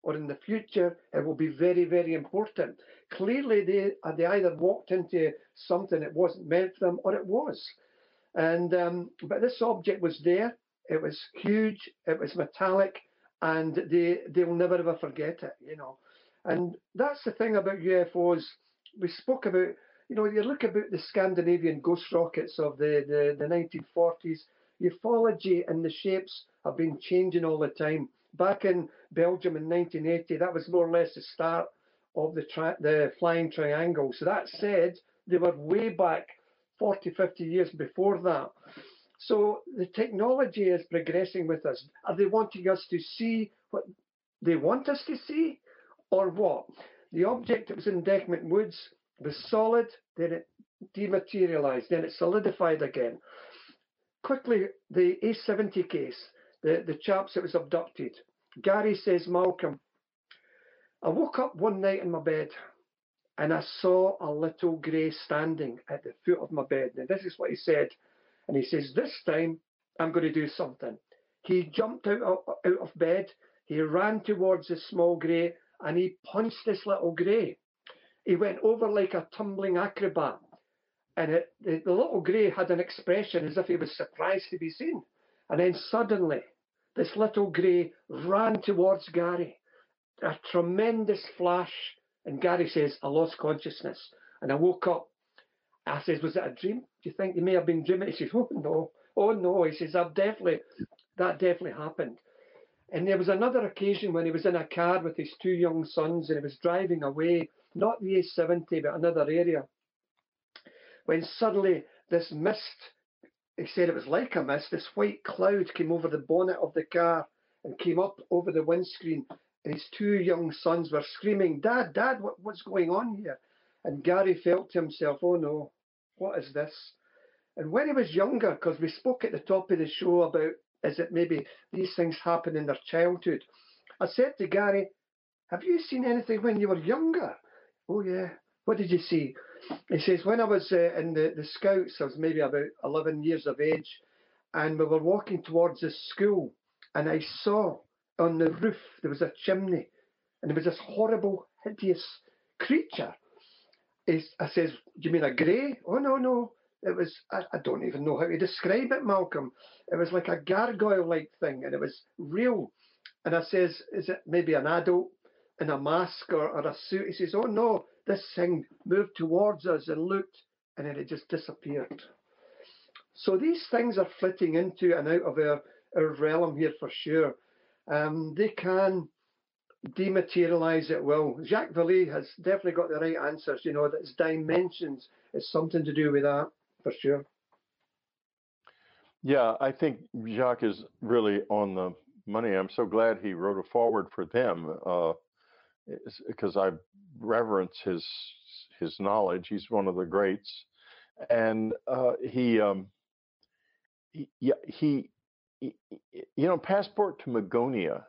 or in the future. It will be very, very important. Clearly, they, they either walked into something that wasn't meant for them or it was. And um, but this object was there. It was huge. It was metallic, and they they'll never ever forget it. You know, and that's the thing about UFOs. We spoke about. You know, you look about the Scandinavian ghost rockets of the, the, the 1940s, ufology and the shapes have been changing all the time. Back in Belgium in 1980, that was more or less the start of the, the flying triangle. So that said, they were way back 40, 50 years before that. So the technology is progressing with us. Are they wanting us to see what they want us to see? or what? The object that was in Dechmont Woods was solid, then it dematerialized, then it solidified again. Quickly, the A70 case, the, the chaps that was abducted. Gary says, Malcolm, I woke up one night in my bed and I saw a little grey standing at the foot of my bed. Now, this is what he said. And he says, This time I'm going to do something. He jumped out of, out of bed, he ran towards the small grey, and he punched this little grey. He went over like a tumbling acrobat. And it, the, the little grey had an expression as if he was surprised to be seen. And then suddenly, this little grey ran towards Gary. A tremendous flash and Gary says, I lost consciousness. And I woke up. I says, Was it a dream? Do you think you may have been dreaming? He says, Oh no, oh no. He says, I've definitely that definitely happened. And there was another occasion when he was in a car with his two young sons and he was driving away, not the A70, but another area. When suddenly this mist, he said it was like a mist, this white cloud came over the bonnet of the car and came up over the windscreen and his two young sons were screaming, Dad, Dad, what, what's going on here? And Gary felt to himself, Oh no, what is this? And when he was younger, because we spoke at the top of the show about is it maybe these things happen in their childhood, I said to Gary, Have you seen anything when you were younger? Oh, yeah. What did you see? He says, When I was uh, in the, the Scouts, I was maybe about 11 years of age, and we were walking towards the school, and I saw on the roof there was a chimney, and there was this horrible, hideous creature. He's, I says, Do you mean a grey? Oh, no, no. It was, I, I don't even know how to describe it, Malcolm. It was like a gargoyle like thing, and it was real. And I says, Is it maybe an adult in a mask or, or a suit? He says, Oh, no. This thing moved towards us and looked, and then it just disappeared. So these things are flitting into and out of our, our realm here for sure um, they can dematerialize it well. Jacques Vallée has definitely got the right answers, you know, that its dimensions is something to do with that for sure. Yeah, I think Jacques is really on the money. I'm so glad he wrote a forward for them because I reverence his his knowledge. He's one of the greats, and uh, he, um, he yeah he you know, Passport to Magonia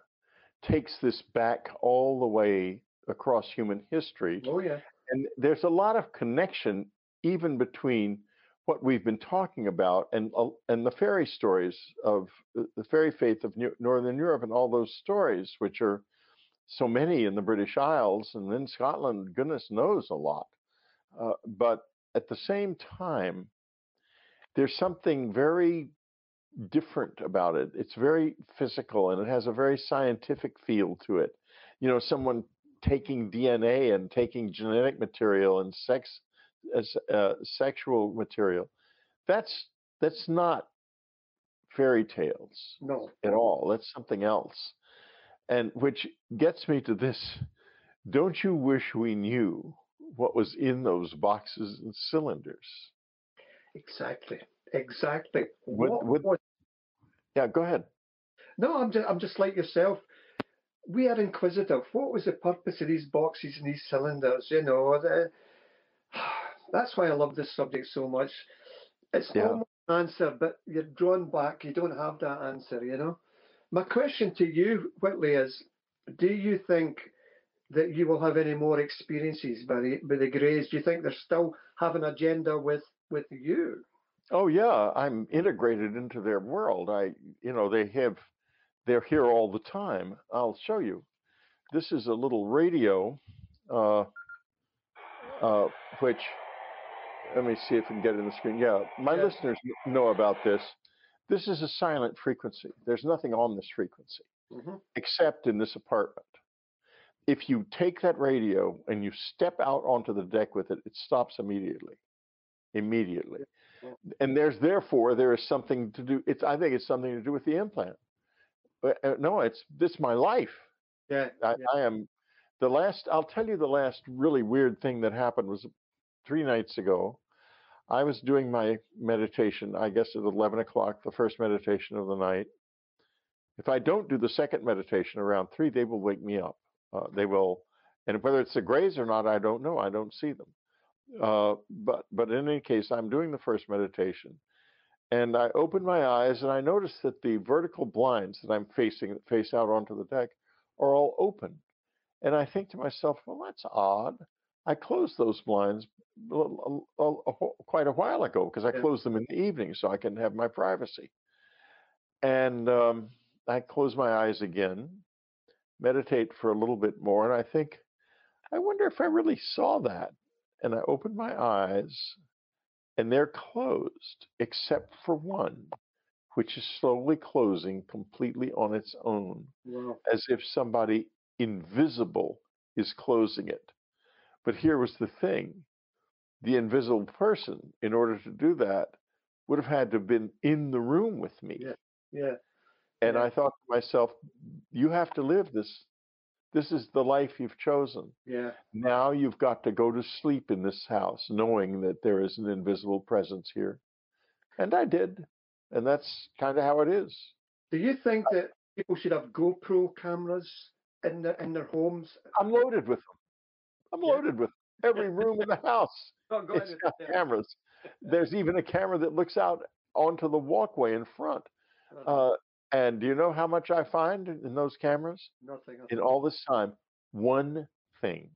takes this back all the way across human history. Oh, yeah. And there's a lot of connection even between what we've been talking about and uh, and the fairy stories of the fairy faith of New- Northern Europe and all those stories, which are so many in the British Isles and in Scotland. Goodness knows a lot, uh, but at the same time, there's something very different about it. It's very physical and it has a very scientific feel to it. You know, someone taking DNA and taking genetic material and sex as uh, sexual material. That's that's not fairy tales no at all. That's something else. And which gets me to this. Don't you wish we knew what was in those boxes and cylinders? Exactly. Exactly. What, what, what, yeah, go ahead. No, I'm just, I'm just like yourself. We are inquisitive. What was the purpose of these boxes and these cylinders? You know, the, that's why I love this subject so much. It's yeah. almost an answer, but you're drawn back. You don't have that answer, you know. My question to you, Whitley, is do you think that you will have any more experiences by the, by the Greys? Do you think they still have an agenda with, with you? Oh yeah, I'm integrated into their world. I, you know, they have, they're here all the time. I'll show you. This is a little radio, uh, uh, which, let me see if I can get it in the screen. Yeah, my yeah. listeners know about this. This is a silent frequency. There's nothing on this frequency mm-hmm. except in this apartment. If you take that radio and you step out onto the deck with it, it stops immediately. Immediately and there's therefore there is something to do. It's I think it's something to do with the implant. But, uh, no, it's this my life. Yeah, I, yeah. I am the last. I'll tell you the last really weird thing that happened was three nights ago. I was doing my meditation. I guess at eleven o'clock, the first meditation of the night. If I don't do the second meditation around three, they will wake me up. Uh, they will And whether it's the grays or not, I don't know. I don't see them. Uh, but but in any case, I'm doing the first meditation, and I open my eyes and I notice that the vertical blinds that I'm facing face out onto the deck are all open. And I think to myself, well, that's odd. I closed those blinds quite a while ago because I closed them in the evening so I can have my privacy. And um, I close my eyes again, meditate for a little bit more, and I think, I wonder if I really saw that. And I open my eyes, and they're closed except for one, which is slowly closing completely on its own, wow. as if somebody invisible is closing it. But here was the thing the invisible person, in order to do that, would have had to have been in the room with me. Yeah. Yeah. And yeah. I thought to myself, you have to live this. This is the life you've chosen. Yeah. Now you've got to go to sleep in this house, knowing that there is an invisible presence here. And I did. And that's kind of how it is. Do you think that people should have GoPro cameras in their in their homes? I'm loaded with them. I'm loaded with every room in the house. Oh, it's got cameras. There's even a camera that looks out onto the walkway in front. Uh, and do you know how much I find in those cameras? Nothing. In all this time, one thing.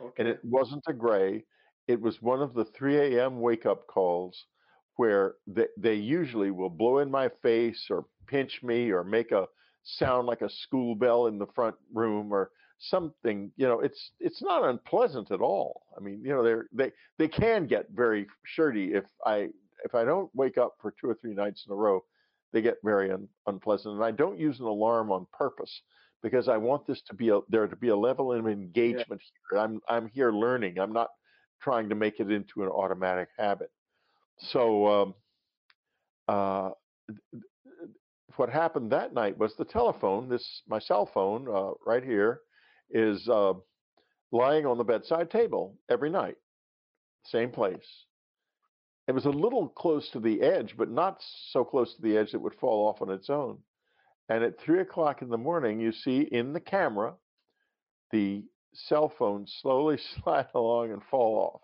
Okay. And it wasn't a gray. It was one of the 3 a.m. wake up calls where they, they usually will blow in my face or pinch me or make a sound like a school bell in the front room or something you know it's it's not unpleasant at all. I mean you know they're they they can get very shirty if i if i don't wake up for two or three nights in a row they get very un, unpleasant. And i don't use an alarm on purpose because i want this to be a there to be a level of engagement yeah. here. I'm i'm here learning. I'm not trying to make it into an automatic habit. So um, uh, what happened that night was the telephone this my cell phone uh, right here is uh, lying on the bedside table every night, same place. It was a little close to the edge, but not so close to the edge that would fall off on its own. And at three o'clock in the morning, you see in the camera the cell phone slowly slide along and fall off.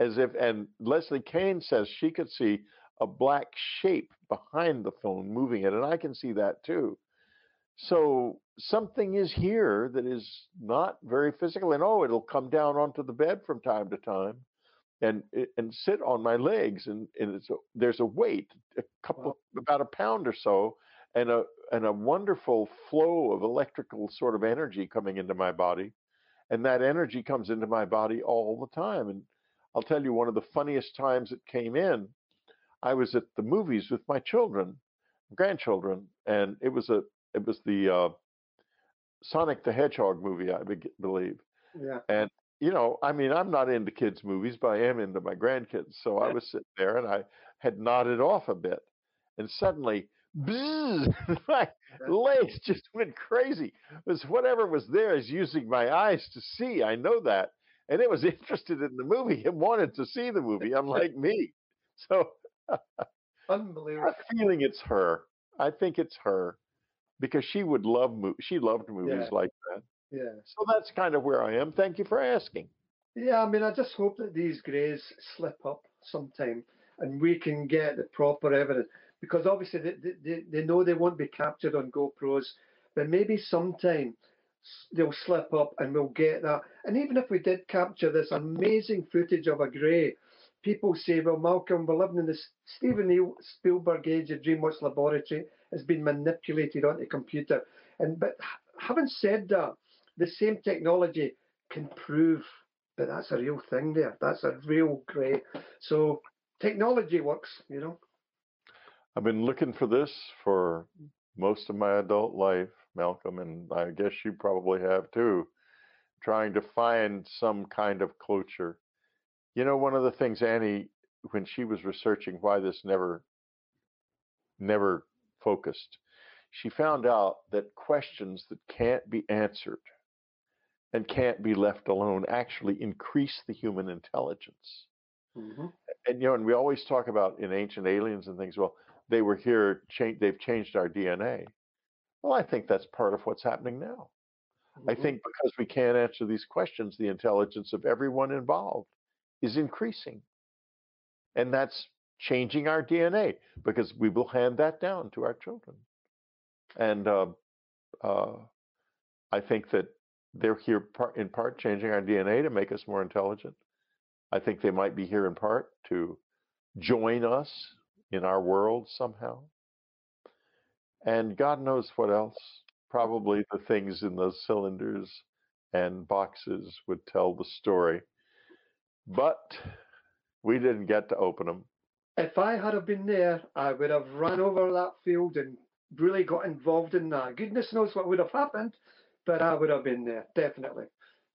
As if, and Leslie Kane says she could see a black shape behind the phone moving it, and I can see that too. So something is here that is not very physical, and oh, it'll come down onto the bed from time to time, and eh, and sit on my legs, and and it's a, there's a weight, a couple, wow. about a pound or so, and a and a wonderful flow of electrical sort of energy coming into my body, and that energy comes into my body all the time. And I'll tell you, one of the funniest times it came in, I was at the movies with my children, grandchildren, and it was a it was the uh, Sonic the Hedgehog movie, I be- believe. Yeah. And you know, I mean, I'm not into kids' movies, but I am into my grandkids. So I was sitting there and I had nodded off a bit, and suddenly, bzzz, my legs just went crazy. It was whatever was there is using my eyes to see. I know that, and it was interested in the movie and wanted to see the movie, unlike me. So, unbelievable. I'm feeling it's her. I think it's her because she would love mo- she loved movies yeah. like that. Yeah. So that's kind of where I am. Thank you for asking. Yeah, I mean, I just hope that these greys slip up sometime and we can get the proper evidence because obviously they, they, they know they won't be captured on GoPros, but maybe sometime they'll slip up and we'll get that. And even if we did capture this amazing footage of a grey, people say, well, Malcolm, we're living in this Steven Spielberg age of DreamWorks Laboratory has been manipulated onto computer. And but having said that, the same technology can prove that that's a real thing there. That's a real great. So technology works, you know. I've been looking for this for most of my adult life, Malcolm, and I guess you probably have too, trying to find some kind of closure. You know, one of the things Annie, when she was researching why this never, never focused, she found out that questions that can't be answered and can't be left alone actually increase the human intelligence. Mm-hmm. And you know, and we always talk about in ancient aliens and things. Well, they were here. Change, they've changed our DNA. Well, I think that's part of what's happening now. I think because we can't answer these questions, the intelligence of everyone involved is increasing. And that's changing our DNA because we will hand that down to our children. And uh, uh, I think that they're here in part changing our DNA to make us more intelligent. I think they might be here in part to join us in our world somehow. And God knows what else. Probably the things in those cylinders and boxes would tell the story. But we didn't get to open them. If I had have been there, I would have run over that field and really got involved in that. Goodness knows what would have happened, but I would have been there, definitely.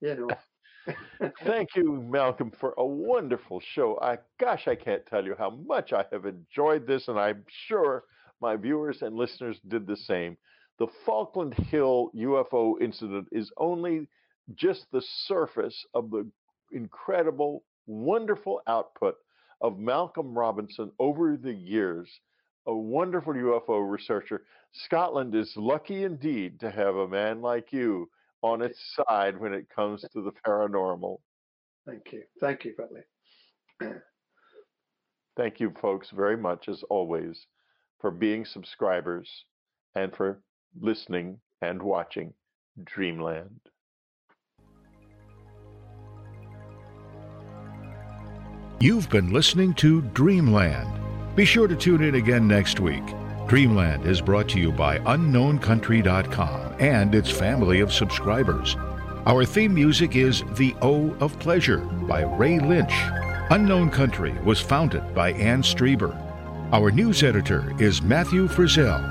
You know. Thank you, Malcolm, for a wonderful show. I gosh, I can't tell you how much I have enjoyed this, and I'm sure my viewers and listeners did the same. The Falkland Hill UFO incident is only just the surface of the incredible, wonderful output of Malcolm Robinson over the years, a wonderful UFO researcher. Scotland is lucky indeed to have a man like you on its side when it comes to the paranormal. Thank you. Thank you, Whitley. Thank you, folks, very much, as always, for being subscribers and for listening and watching Dreamland. You've been listening to Dreamland. Be sure to tune in again next week. Dreamland is brought to you by UnknownCountry.com and its family of subscribers. Our theme music is The O of Pleasure by Ray Lynch. Unknown Country was founded by Ann Strieber. Our news editor is Matthew Frizzell.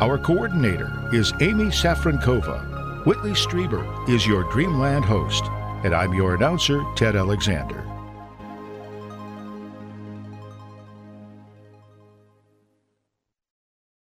Our coordinator is Amy Safrankova. Whitley Strieber is your Dreamland host, and I'm your announcer, Ted Alexander.